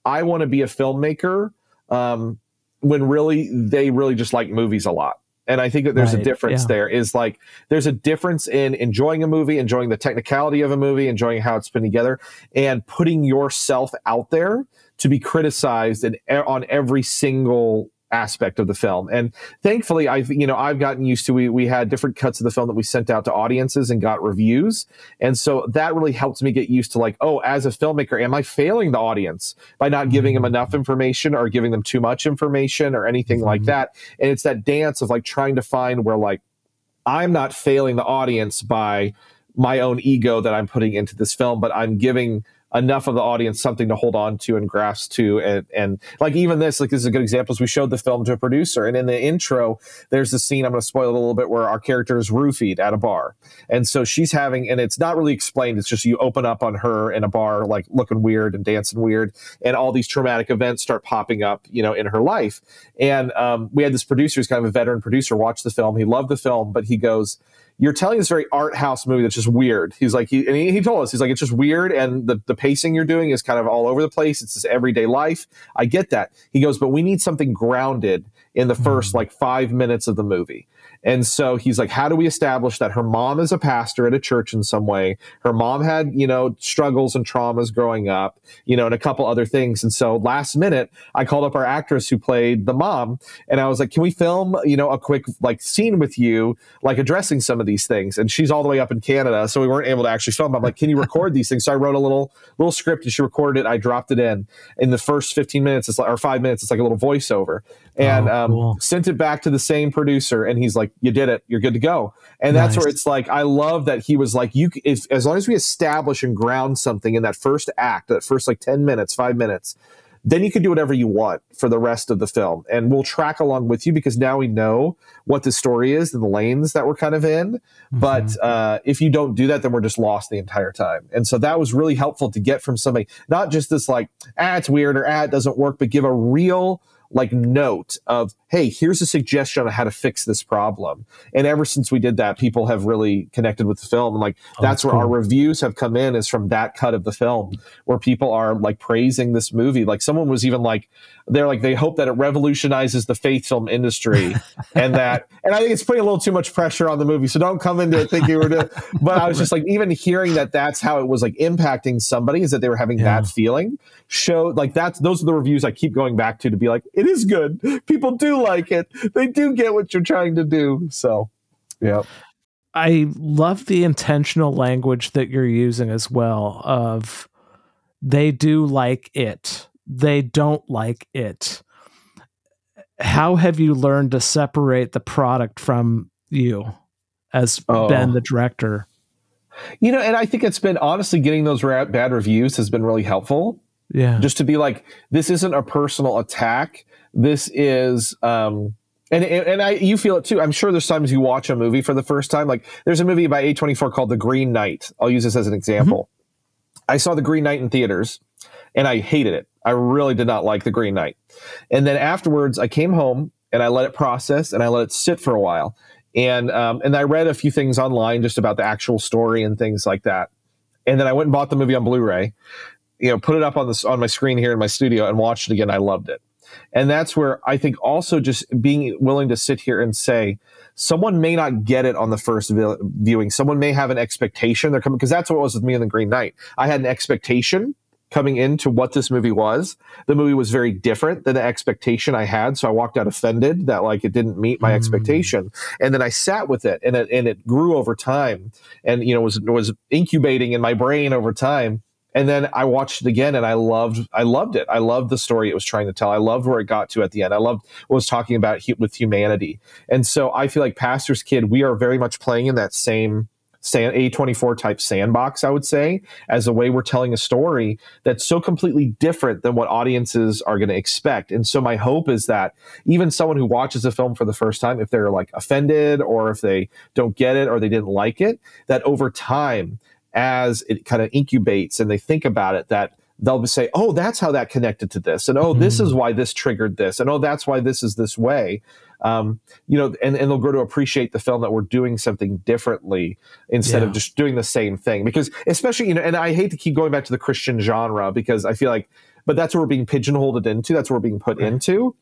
I want to be a filmmaker um, when really they really just like movies a lot and I think that there's right. a difference yeah. there. Is like there's a difference in enjoying a movie, enjoying the technicality of a movie, enjoying how it's put together, and putting yourself out there to be criticized and on every single aspect of the film. And thankfully, I've you know I've gotten used to we we had different cuts of the film that we sent out to audiences and got reviews, and so that really helps me get used to like, oh, as a filmmaker, am I failing the audience by not giving them mm-hmm. enough information or giving them too much information or anything mm-hmm. like that? And it's that dance of like trying to find where like I'm not failing the audience by my own ego that I'm putting into this film, but I'm giving enough of the audience something to hold on to and grasp to. And and like even this like this is a good example is we showed the film to a producer and in the intro there's a scene i'm going to spoil it a little bit where our character is roofied at a bar. And so she's having and it's not really explained it's just you open up on her in a bar like looking weird and dancing weird and all these traumatic events start popping up you know in her life. And um, we had this producer who's kind of a veteran producer watch the film. He loved the film but he goes you're telling this very art house movie that's just weird. He's like, he, and he, he, told us, he's like, it's just weird. And the, the pacing you're doing is kind of all over the place. It's this everyday life. I get that. He goes, but we need something grounded in the 1st mm-hmm. like five minutes of the movie. And so he's like, how do we establish that her mom is a pastor at a church in some way? Her mom had, you know, struggles and traumas growing up, you know, and a couple other things. And so last minute, I called up our actress who played the mom and I was like, can we film, you know, a quick like scene with you, like addressing some of these things? And she's all the way up in Canada. So we weren't able to actually film. I'm like, can you record these things? So I wrote a little, little script and she recorded it. I dropped it in in the first 15 minutes. It's like, or five minutes. It's like a little voiceover and oh, um, cool. sent it back to the same producer. And he's like, "You did it. You're good to go." And nice. that's where it's like, I love that he was like, "You, if, as long as we establish and ground something in that first act, that first like ten minutes, five minutes." Then you can do whatever you want for the rest of the film, and we'll track along with you because now we know what the story is and the lanes that we're kind of in. Mm-hmm. But uh, if you don't do that, then we're just lost the entire time. And so that was really helpful to get from somebody, not just this like, ah, it's weird or ah, it doesn't work, but give a real like note of hey here's a suggestion on how to fix this problem. And ever since we did that people have really connected with the film. And like oh, that's, that's where cool. our reviews have come in is from that cut of the film where people are like praising this movie. Like someone was even like they're like they hope that it revolutionizes the faith film industry [laughs] and that and i think it's putting a little too much pressure on the movie. So don't come into it thinking we're doing but i was just like even hearing that that's how it was like impacting somebody is that they were having yeah. that feeling showed like that's those are the reviews i keep going back to to be like it is good. People do like it they do get what you're trying to do so yeah i love the intentional language that you're using as well of they do like it they don't like it. How have you learned to separate the product from you as oh. Ben, the director? You know, and I think it's been honestly getting those bad reviews has been really helpful. Yeah. Just to be like, this isn't a personal attack. This is, um, and and I you feel it too. I'm sure there's times you watch a movie for the first time. Like there's a movie by A24 called The Green Knight. I'll use this as an example. Mm-hmm. I saw The Green Knight in theaters, and I hated it. I really did not like the Green Knight. And then afterwards, I came home and I let it process and I let it sit for a while. And um, and I read a few things online just about the actual story and things like that. And then I went and bought the movie on Blu-ray. You know, put it up on this on my screen here in my studio and watched it again. I loved it. And that's where I think also just being willing to sit here and say, someone may not get it on the first viewing. Someone may have an expectation. They're coming because that's what it was with me in the Green Knight. I had an expectation coming into what this movie was. The movie was very different than the expectation I had, so I walked out offended that like it didn't meet my mm. expectation. And then I sat with it, and it and it grew over time, and you know was was incubating in my brain over time. And then I watched it again, and I loved I loved it. I loved the story it was trying to tell. I loved where it got to at the end. I loved what was talking about with humanity. And so I feel like Pastor's Kid, we are very much playing in that same sand, A24 type sandbox, I would say, as a way we're telling a story that's so completely different than what audiences are going to expect. And so my hope is that even someone who watches a film for the first time, if they're like offended or if they don't get it or they didn't like it, that over time, as it kind of incubates and they think about it, that they'll say, "Oh, that's how that connected to this," and "Oh, mm-hmm. this is mm. why this triggered this," and "Oh, that's why this is this way." um, you know, and, and they'll grow to appreciate the film that we're doing something differently instead yeah. of just doing the same thing. Because especially, you know, and I hate to keep going back to the Christian genre because I feel like, but that's what we're being pigeonholed into. That's what we're being put right. into.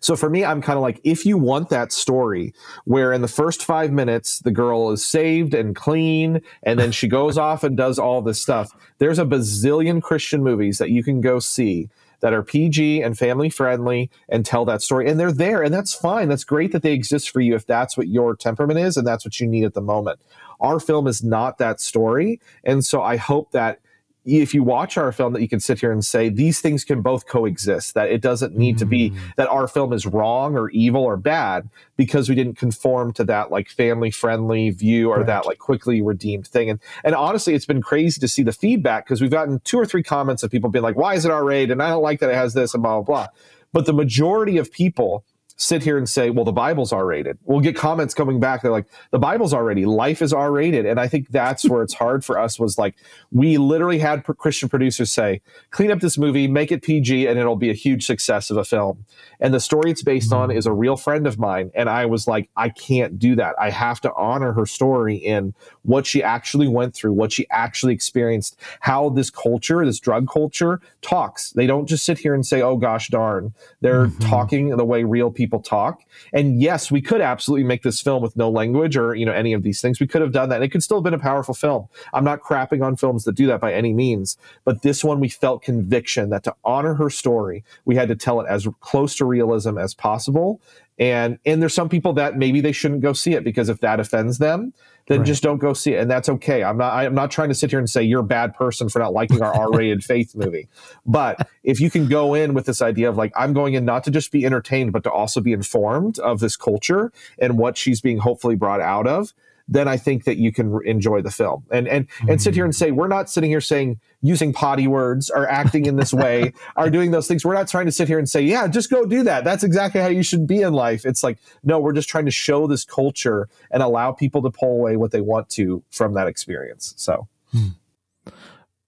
So for me, I'm kind of like, if you want that story where in the first five minutes the girl is saved and clean, and then she goes off and does all this stuff, there's a bazillion Christian movies that you can go see that are PG and family friendly and tell that story. And they're there, and that's fine. That's great that they exist for you if that's what your temperament is and that's what you need at the moment. Our film is not that story. And so I hope that if you watch our film that you can sit here and say these things can both coexist that it doesn't need mm. to be mm. that our film is wrong or evil or bad because we didn't conform to that like family friendly view or right. that like quickly redeemed thing and and honestly it's been crazy to see the feedback because we've gotten two or three comments of people being like why is it r-rated and i don't like that it has this and blah blah blah but the majority of people sit here and say, well, the Bible's R rated. We'll get comments coming back. They're like, the Bible's already, life is R rated. And I think that's where it's hard for us was like, we literally had Christian producers say, clean up this movie, make it PG, and it'll be a huge success of a film. And the story it's based on is a real friend of mine. And I was like, I can't do that. I have to honor her story in what she actually went through, what she actually experienced, how this culture, this drug culture talks. They don't just sit here and say, oh gosh darn. They're mm-hmm. talking the way real people people talk. And yes, we could absolutely make this film with no language or, you know, any of these things. We could have done that. And it could still have been a powerful film. I'm not crapping on films that do that by any means. But this one, we felt conviction that to honor her story, we had to tell it as close to realism as possible. And and there's some people that maybe they shouldn't go see it because if that offends them, then right. just don't go see it, and that's okay. I'm not I'm not trying to sit here and say you're a bad person for not liking our R-rated [laughs] faith movie, but if you can go in with this idea of like I'm going in not to just be entertained, but to also be informed of this culture and what she's being hopefully brought out of, then I think that you can enjoy the film and and mm-hmm. and sit here and say we're not sitting here saying using potty words or acting in this way [laughs] are doing those things. We're not trying to sit here and say yeah, just go do that. That's exactly how you should be in life. It's like no, we're just trying to show this culture and allow people to pull away what they want to from that experience. So. Hmm.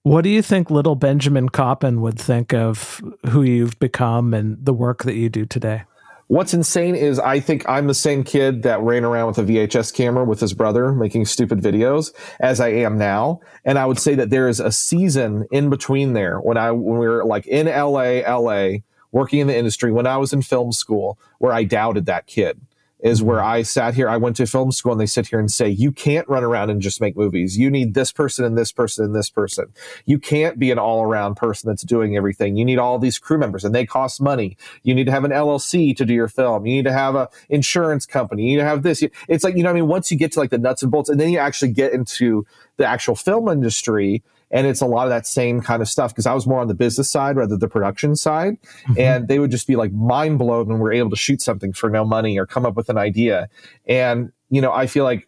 What do you think little Benjamin Koppin would think of who you've become and the work that you do today? What's insane is I think I'm the same kid that ran around with a VHS camera with his brother making stupid videos as I am now. And I would say that there is a season in between there when I when we were like in LA, LA, working in the industry, when I was in film school, where I doubted that kid is mm-hmm. where I sat here. I went to film school and they sit here and say, you can't run around and just make movies. You need this person and this person and this person. You can't be an all around person that's doing everything. You need all these crew members and they cost money. You need to have an LLC to do your film. You need to have a insurance company. You need to have this. It's like, you know, I mean, once you get to like the nuts and bolts and then you actually get into the actual film industry, and it's a lot of that same kind of stuff because I was more on the business side rather than the production side. Mm-hmm. And they would just be like mind blown when we're able to shoot something for no money or come up with an idea. And, you know, I feel like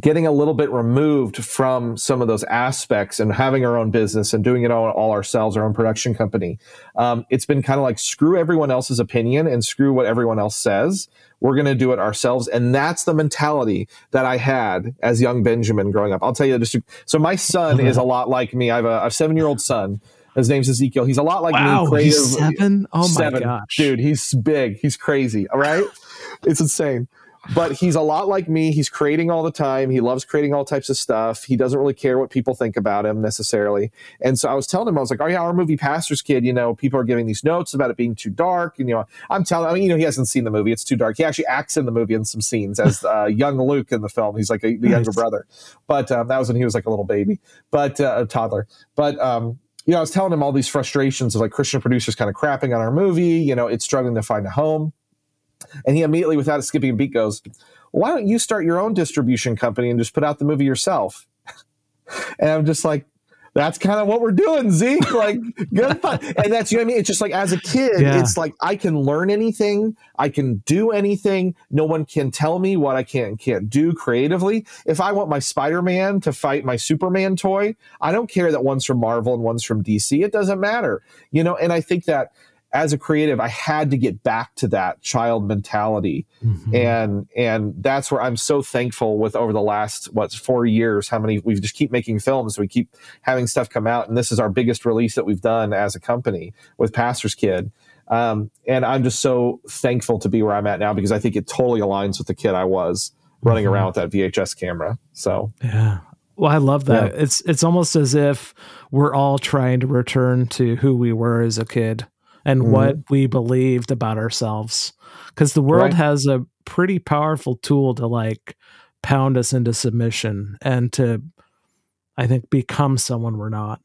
getting a little bit removed from some of those aspects and having our own business and doing it all, all ourselves, our own production company, um, it's been kind of like screw everyone else's opinion and screw what everyone else says. We're going to do it ourselves. And that's the mentality that I had as young Benjamin growing up. I'll tell you just so my son is a lot like me. I have a, a seven year old son. His name's Ezekiel. He's a lot like wow, me. Creative. He's seven. Oh seven. my gosh, dude, he's big. He's crazy. All right, it's insane but he's a lot like me. He's creating all the time. He loves creating all types of stuff. He doesn't really care what people think about him necessarily. And so I was telling him, I was like, oh yeah, our movie Pastor's Kid, you know, people are giving these notes about it being too dark. And, you know, I'm telling, I mean, you know, he hasn't seen the movie. It's too dark. He actually acts in the movie in some scenes as [laughs] uh, young Luke in the film. He's like a, the younger brother. But um, that was when he was like a little baby, but uh, a toddler. But, um, you know, I was telling him all these frustrations of like Christian producers kind of crapping on our movie. You know, it's struggling to find a home. And he immediately, without skipping a beat, goes, why don't you start your own distribution company and just put out the movie yourself? [laughs] and I'm just like, that's kind of what we're doing, Zeke. Like, good fun. And that's, you know what I mean? It's just like as a kid, yeah. it's like I can learn anything, I can do anything. No one can tell me what I can and can't do creatively. If I want my Spider Man to fight my Superman toy, I don't care that one's from Marvel and one's from DC. It doesn't matter, you know? And I think that as a creative, I had to get back to that child mentality, mm-hmm. and and that's where I'm so thankful with over the last what four years, how many we just keep making films, we keep having stuff come out, and this is our biggest release that we've done as a company with Pastor's Kid, um, and I'm just so thankful to be where I'm at now because I think it totally aligns with the kid I was running mm-hmm. around with that VHS camera. So yeah. Well, I love that. Yeah. It's it's almost as if we're all trying to return to who we were as a kid and mm-hmm. what we believed about ourselves because the world right. has a pretty powerful tool to like pound us into submission and to i think become someone we're not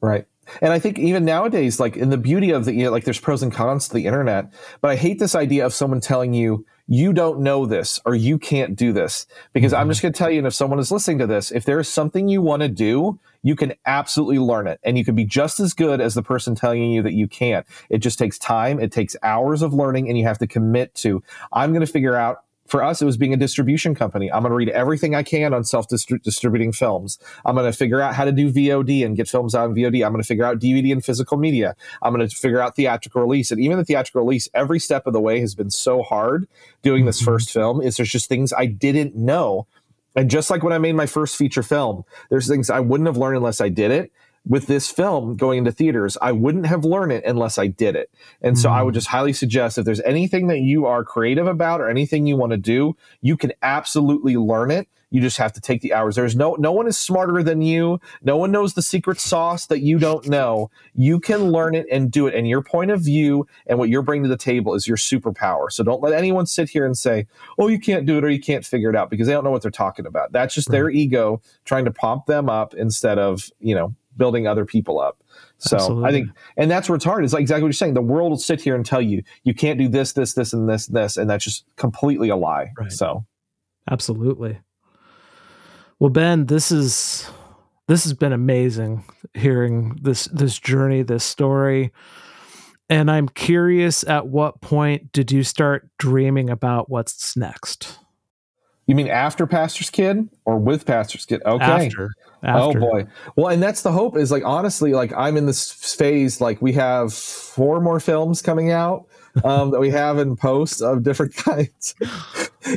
right and i think even nowadays like in the beauty of the you know, like there's pros and cons to the internet but i hate this idea of someone telling you you don't know this or you can't do this. Because mm-hmm. I'm just going to tell you, and if someone is listening to this, if there is something you want to do, you can absolutely learn it and you can be just as good as the person telling you that you can't. It just takes time. It takes hours of learning and you have to commit to, I'm going to figure out for us, it was being a distribution company. I'm going to read everything I can on self distributing films. I'm going to figure out how to do VOD and get films out in VOD. I'm going to figure out DVD and physical media. I'm going to figure out theatrical release. And even the theatrical release, every step of the way has been so hard doing this mm-hmm. first film. Is there's just things I didn't know. And just like when I made my first feature film, there's things I wouldn't have learned unless I did it with this film going into theaters, I wouldn't have learned it unless I did it. And so mm. I would mm. just highly suggest if there's anything that you are creative about or anything you want to do, you can absolutely learn it. You just have to take the hours. There's no no one is smarter than you. No one knows the secret sauce that you don't know. You can learn it and do it. And your point of view and what you're bringing to the table is your superpower. So don't let anyone sit here and say, "Oh, you can't do it or you can't figure it out," because they don't know what they're talking about. That's just right. their ego trying to pump them up instead of you know building other people up. So Absolutely. I think, and that's where it's hard. It's like exactly what you're saying. The world will sit here and tell you you can't do this, this, this, and this, this, and that's just completely a lie. Right. So, absolutely. Well, Ben, this is this has been amazing hearing this this journey, this story. And I'm curious at what point did you start dreaming about what's next? You mean after Pastor's Kid or with Pastor's Kid? Okay. After. Oh, after. Oh boy. Well, and that's the hope is like honestly, like I'm in this phase. Like we have four more films coming out um, that we have in post of different [laughs] kinds.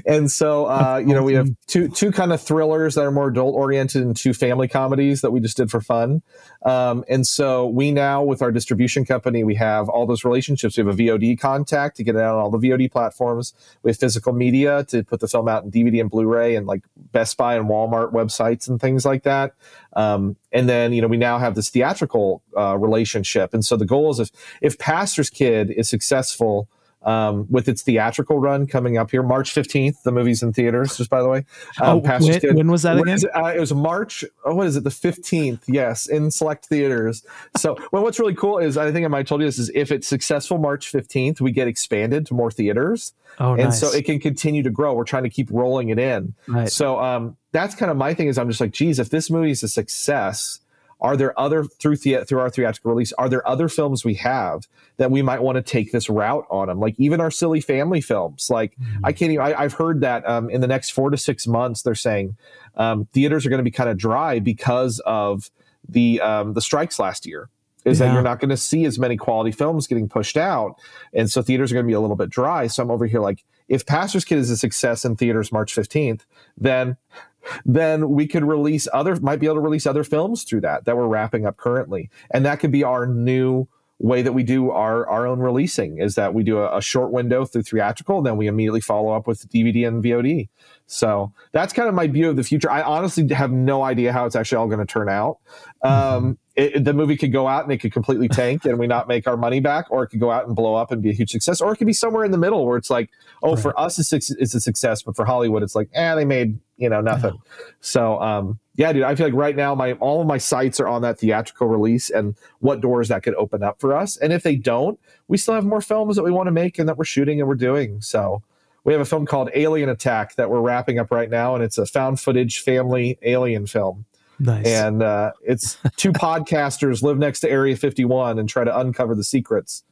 And so, uh, you know, we have two two kind of thrillers that are more adult oriented and two family comedies that we just did for fun. Um, and so we now, with our distribution company, we have all those relationships. We have a VOD contact to get it out on all the VOD platforms. We have physical media to put the film out in DVD and Blu-ray and like Best Buy and Walmart websites and things like that. Um, and then, you know, we now have this theatrical uh, relationship. And so the goal is if, if Pastor's Kid is successful, um, with its theatrical run coming up here, March 15th. The movie's in theaters, just by the way. Um, oh, when, when, was that again? It? Uh, it? was March, oh, what is it, the 15th? Yes, in select theaters. So, well, what's really cool is, I think I might have told you this, is if it's successful March 15th, we get expanded to more theaters. Oh, and nice. so it can continue to grow. We're trying to keep rolling it in. Right. So um, that's kind of my thing is I'm just like, geez, if this movie is a success, are there other through the, through our theatrical release? Are there other films we have that we might want to take this route on them? Like even our silly family films. Like mm-hmm. I can't even. I, have heard that um, in the next four to six months, they're saying um, theaters are going to be kind of dry because of the um, the strikes last year. Is yeah. that you're not going to see as many quality films getting pushed out, and so theaters are going to be a little bit dry. So I'm over here like, if Pastor's Kid is a success in theaters March 15th, then then we could release other might be able to release other films through that that we're wrapping up currently. And that could be our new way that we do our our own releasing is that we do a, a short window through theatrical then we immediately follow up with dvd and vod so that's kind of my view of the future i honestly have no idea how it's actually all going to turn out mm-hmm. um, it, the movie could go out and it could completely tank and we not make our money back, or it could go out and blow up and be a huge success, or it could be somewhere in the middle where it's like, oh, right. for us it's, it's a success, but for Hollywood it's like, eh, they made you know nothing. So um, yeah, dude, I feel like right now my all of my sights are on that theatrical release and what doors that could open up for us. And if they don't, we still have more films that we want to make and that we're shooting and we're doing. So we have a film called Alien Attack that we're wrapping up right now, and it's a found footage family alien film. Nice. And uh, it's two [laughs] podcasters live next to Area 51 and try to uncover the secrets.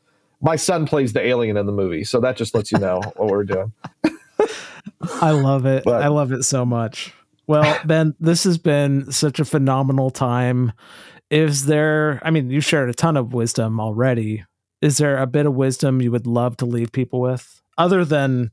My son plays the alien in the movie, so that just lets you know what we're doing. [laughs] I love it. But, I love it so much. Well, [laughs] Ben, this has been such a phenomenal time. Is there, I mean, you shared a ton of wisdom already. Is there a bit of wisdom you would love to leave people with other than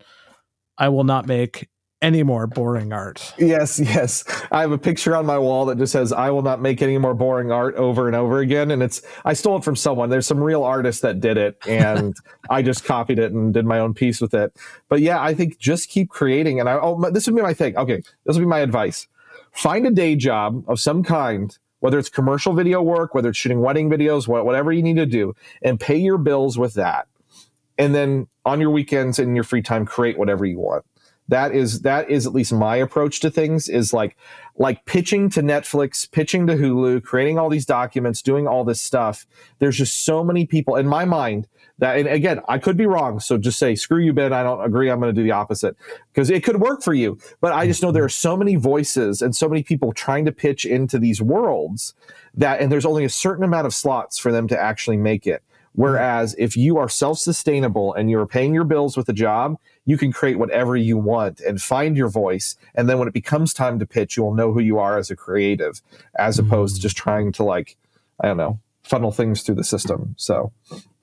I will not make any more boring art. Yes, yes. I have a picture on my wall that just says I will not make any more boring art over and over again and it's I stole it from someone. There's some real artists that did it and [laughs] I just copied it and did my own piece with it. But yeah, I think just keep creating and I oh this would be my thing. Okay, this would be my advice. Find a day job of some kind whether it's commercial video work, whether it's shooting wedding videos, whatever you need to do, and pay your bills with that. And then on your weekends and your free time, create whatever you want that is that is at least my approach to things is like like pitching to Netflix, pitching to Hulu, creating all these documents, doing all this stuff. There's just so many people in my mind that, and again, I could be wrong. So just say, screw you, Ben. I don't agree. I'm going to do the opposite because it could work for you. But I just know there are so many voices and so many people trying to pitch into these worlds that, and there's only a certain amount of slots for them to actually make it. Whereas if you are self sustainable and you're paying your bills with a job, you can create whatever you want and find your voice. And then when it becomes time to pitch, you will know who you are as a creative, as opposed to mm. just trying to like, I don't know, funnel things through the system. So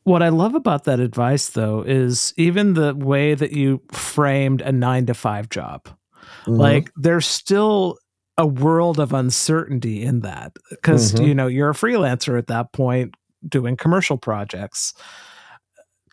what I love about that advice though is even the way that you framed a nine to five job. Mm-hmm. Like there's still a world of uncertainty in that because mm-hmm. you know you're a freelancer at that point doing commercial projects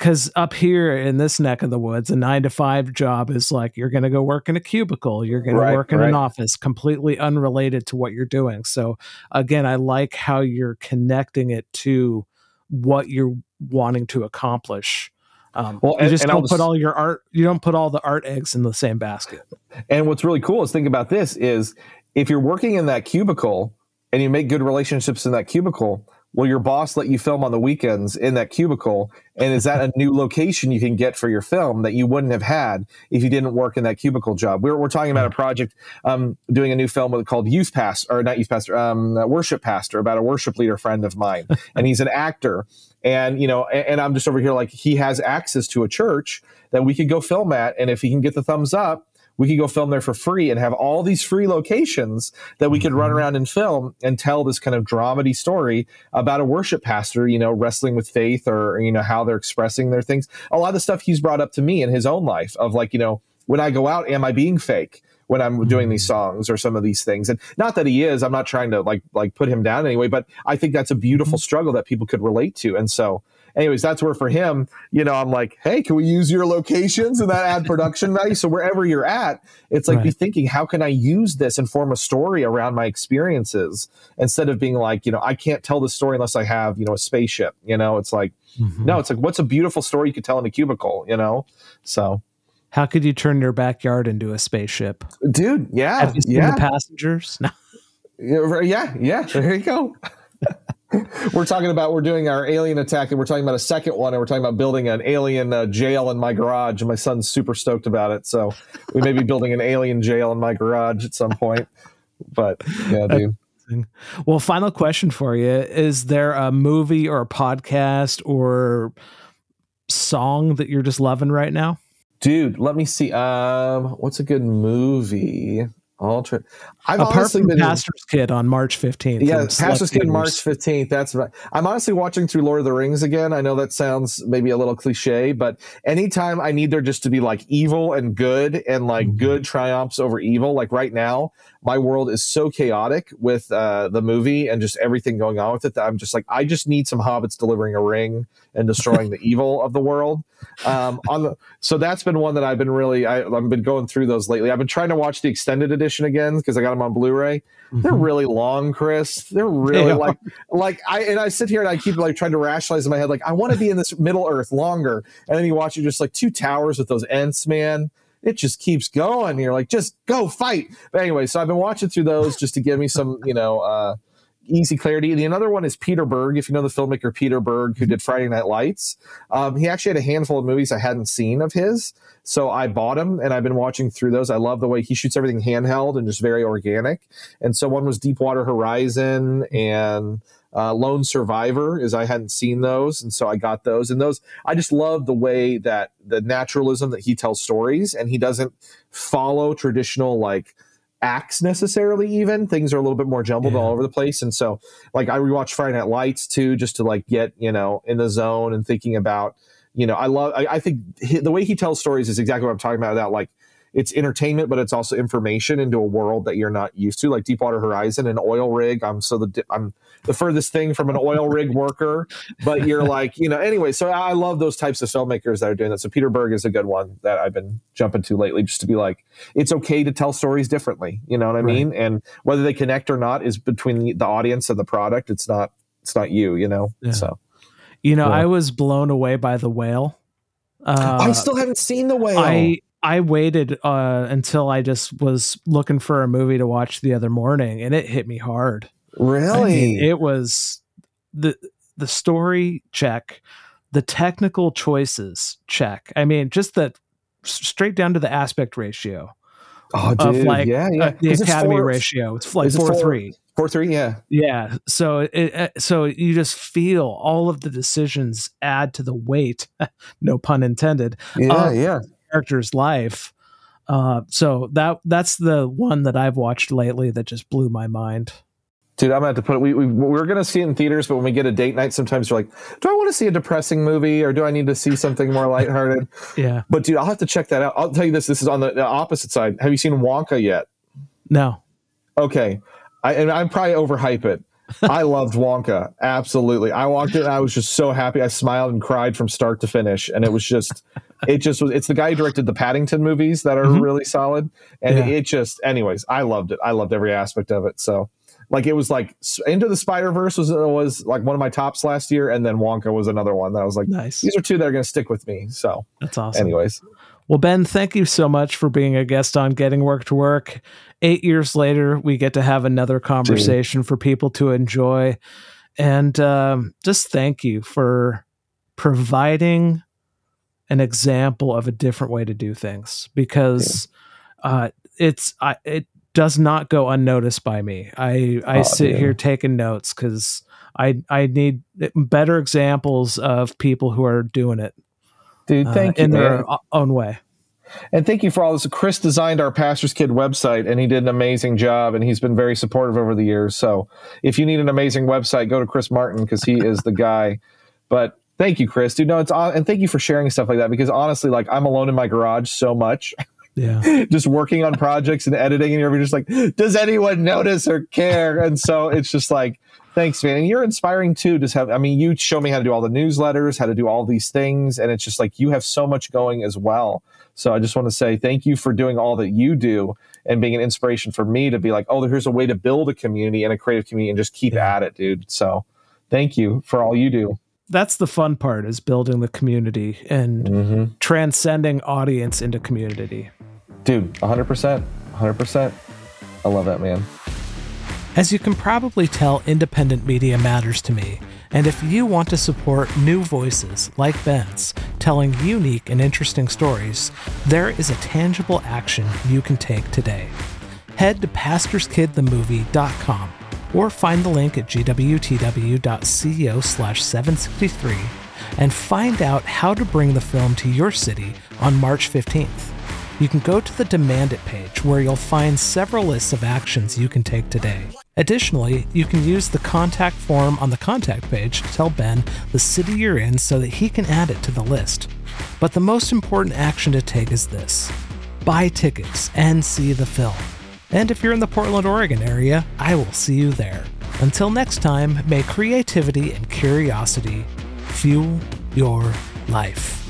because up here in this neck of the woods, a nine to five job is like you're going to go work in a cubicle, you're going right, to work in right. an office, completely unrelated to what you're doing. So, again, I like how you're connecting it to what you're wanting to accomplish. Um, well, you just and don't put all your art, you don't put all the art eggs in the same basket. And what's really cool is think about this: is if you're working in that cubicle and you make good relationships in that cubicle, will your boss let you film on the weekends in that cubicle? And is that a new location you can get for your film that you wouldn't have had if you didn't work in that cubicle job? We're, we're talking about a project um, doing a new film called youth pastor or not youth pastor um, worship pastor about a worship leader friend of mine. [laughs] And he's an actor. And you know and, and i'm just over here like he has access to a church that we could go film at and if he can get the thumbs up we could go film there for free and have all these free locations that we could run mm-hmm. around and film and tell this kind of dramedy story about a worship pastor, you know, wrestling with faith or, you know, how they're expressing their things. A lot of the stuff he's brought up to me in his own life of like, you know, when I go out, am I being fake? when I'm doing these mm-hmm. songs or some of these things. And not that he is, I'm not trying to like like put him down anyway, but I think that's a beautiful mm-hmm. struggle that people could relate to. And so anyways, that's where for him, you know, I'm like, hey, can we use your locations and that add production [laughs] value? So wherever you're at, it's like right. be thinking, how can I use this and form a story around my experiences instead of being like, you know, I can't tell the story unless I have, you know, a spaceship. You know, it's like, mm-hmm. no, it's like, what's a beautiful story you could tell in a cubicle, you know? So how could you turn your backyard into a spaceship? Dude, yeah. Have you seen yeah. the passengers? [laughs] No. Yeah, yeah. There you go. [laughs] [laughs] we're talking about we're doing our alien attack and we're talking about a second one and we're talking about building an alien uh, jail in my garage. And my son's super stoked about it so we may be building an alien jail in my garage at some point. But yeah dude. Well final question for you. Is there a movie or a podcast or song that you're just loving right now? Dude let me see. Um what's a good movie Ultra. I've Apart from been, Pastor's Kid on March 15th. Yeah, Pastor's Kid March 15th. That's right. I'm honestly watching through Lord of the Rings again. I know that sounds maybe a little cliche, but anytime I need there just to be like evil and good and like mm-hmm. good triumphs over evil, like right now, my world is so chaotic with uh, the movie and just everything going on with it that I'm just like, I just need some hobbits delivering a ring and destroying the [laughs] evil of the world. Um, on the, so that's been one that I've been really, I, have been going through those lately. I've been trying to watch the extended edition again because I got them on Blu-ray. Mm-hmm. They're really long, Chris. They're really yeah. like, like I, and I sit here and I keep like trying to rationalize in my head, like I want to be in this Middle Earth longer. And then you watch it just like two towers with those Ents, man it just keeps going. You're like, just go fight. But anyway, so I've been watching through those just to give me some, you know, uh, easy clarity. The another one is Peter Berg. If you know the filmmaker Peter Berg, who did Friday Night Lights, um, he actually had a handful of movies I hadn't seen of his. So I bought them and I've been watching through those. I love the way he shoots everything handheld and just very organic. And so one was Deepwater Horizon and uh, Lone Survivor, is I hadn't seen those, and so I got those. And those, I just love the way that the naturalism that he tells stories, and he doesn't follow traditional like acts necessarily even things are a little bit more jumbled yeah. all over the place and so like i rewatched friday night lights too just to like get you know in the zone and thinking about you know i love i, I think the way he tells stories is exactly what i'm talking about that like it's entertainment, but it's also information into a world that you're not used to, like Deepwater Horizon, an oil rig. I'm so the I'm the furthest thing from an oil rig worker, but you're [laughs] like you know anyway. So I love those types of filmmakers that are doing that. So Peter Berg is a good one that I've been jumping to lately, just to be like, it's okay to tell stories differently. You know what I right. mean? And whether they connect or not is between the audience and the product. It's not it's not you. You know. Yeah. So. You know, yeah. I was blown away by the whale. Uh, I still haven't seen the whale. I I waited uh, until I just was looking for a movie to watch the other morning, and it hit me hard. Really, I mean, it was the the story check, the technical choices check. I mean, just the straight down to the aspect ratio oh, of dude, like yeah, yeah. uh, the 'Cause it's Academy four- ratio. It's like is it four four- three. Four three, yeah. Yeah. So it uh, so you just feel all of the decisions add to the weight, [laughs] no pun intended, Yeah, Uh, yeah. Character's life. Uh, so that that's the one that I've watched lately that just blew my mind. Dude, I'm gonna have to put it. We, we we're gonna see it in theaters, but when we get a date night, sometimes we're like, "Do I want to see a depressing movie, or do I need to see something more lighthearted?" [laughs] Yeah. but dude, I'll have to check that out. I'll tell you this: this is on the, the opposite side. Have you seen Wonka yet? No. Okay, I and I'm probably overhype it. I [laughs] loved Wonka, absolutely. I walked in, and I was just so happy. I smiled and cried from start to finish, and it was just, it just was. It's the guy who directed the Paddington movies that are Mhm. really solid, and Yeah. it just, anyways, I loved it. I loved every aspect of it. So, like, it was like Into the Spider Verse was was like one of my tops last year, and then Wonka was another one that I was like, Nice. these are two that are going to stick with me. So, That's awesome. anyways, Well, Ben, thank you so much for being a guest on Getting Work to Work. Eight years later, we get to have another conversation for people to enjoy. And um, just thank you for providing an example of a different way to do things because uh, it's I, it does not go unnoticed by me. I I Aw, sit dude. here taking notes because I I need better examples of people who are doing it dude, uh, thank you, in man. their own way. And thank you for all this. Chris designed our Pastor's Kid website, and he did an amazing job, and he's been very supportive over the years. So if you need an amazing website, go to Chris Martin because he is the guy. But thank you, Chris. Dude, no, it's on, and thank you for sharing stuff like that because honestly, like I'm alone in my garage so much, Yeah. [laughs] just working on projects and editing, and you're just like, does anyone notice or care? And so it's just like, thanks, man. And you're inspiring too. Just have, I mean, you show me how to do all the newsletters, how to do all these things, and it's just like you have so much going as well. So I just want to say thank you for doing all that you do and being an inspiration for me to be like, oh, here's a way to build a community and a creative community and just keep Yeah. at it, dude. So thank you for all you do. That's the fun part is building the community and Mm-hmm. transcending audience into community. Dude, 100%. 100%. I love that, man. As you can probably tell, independent media matters to me. And if you want to support new voices like Ben's telling unique and interesting stories, there is a tangible action you can take today. Head to pastorskidthemovie.com or find the link at gwtw.co slash 763 and find out how to bring the film to your city on March 15th. You can go to the Demand It page where you'll find several lists of actions you can take today. Additionally, you can use the contact form on the contact page to tell Ben the city you're in so that he can add it to the list. But the most important action to take is this buy tickets and see the film. And if you're in the Portland, Oregon area, I will see you there. Until next time, may creativity and curiosity fuel your life.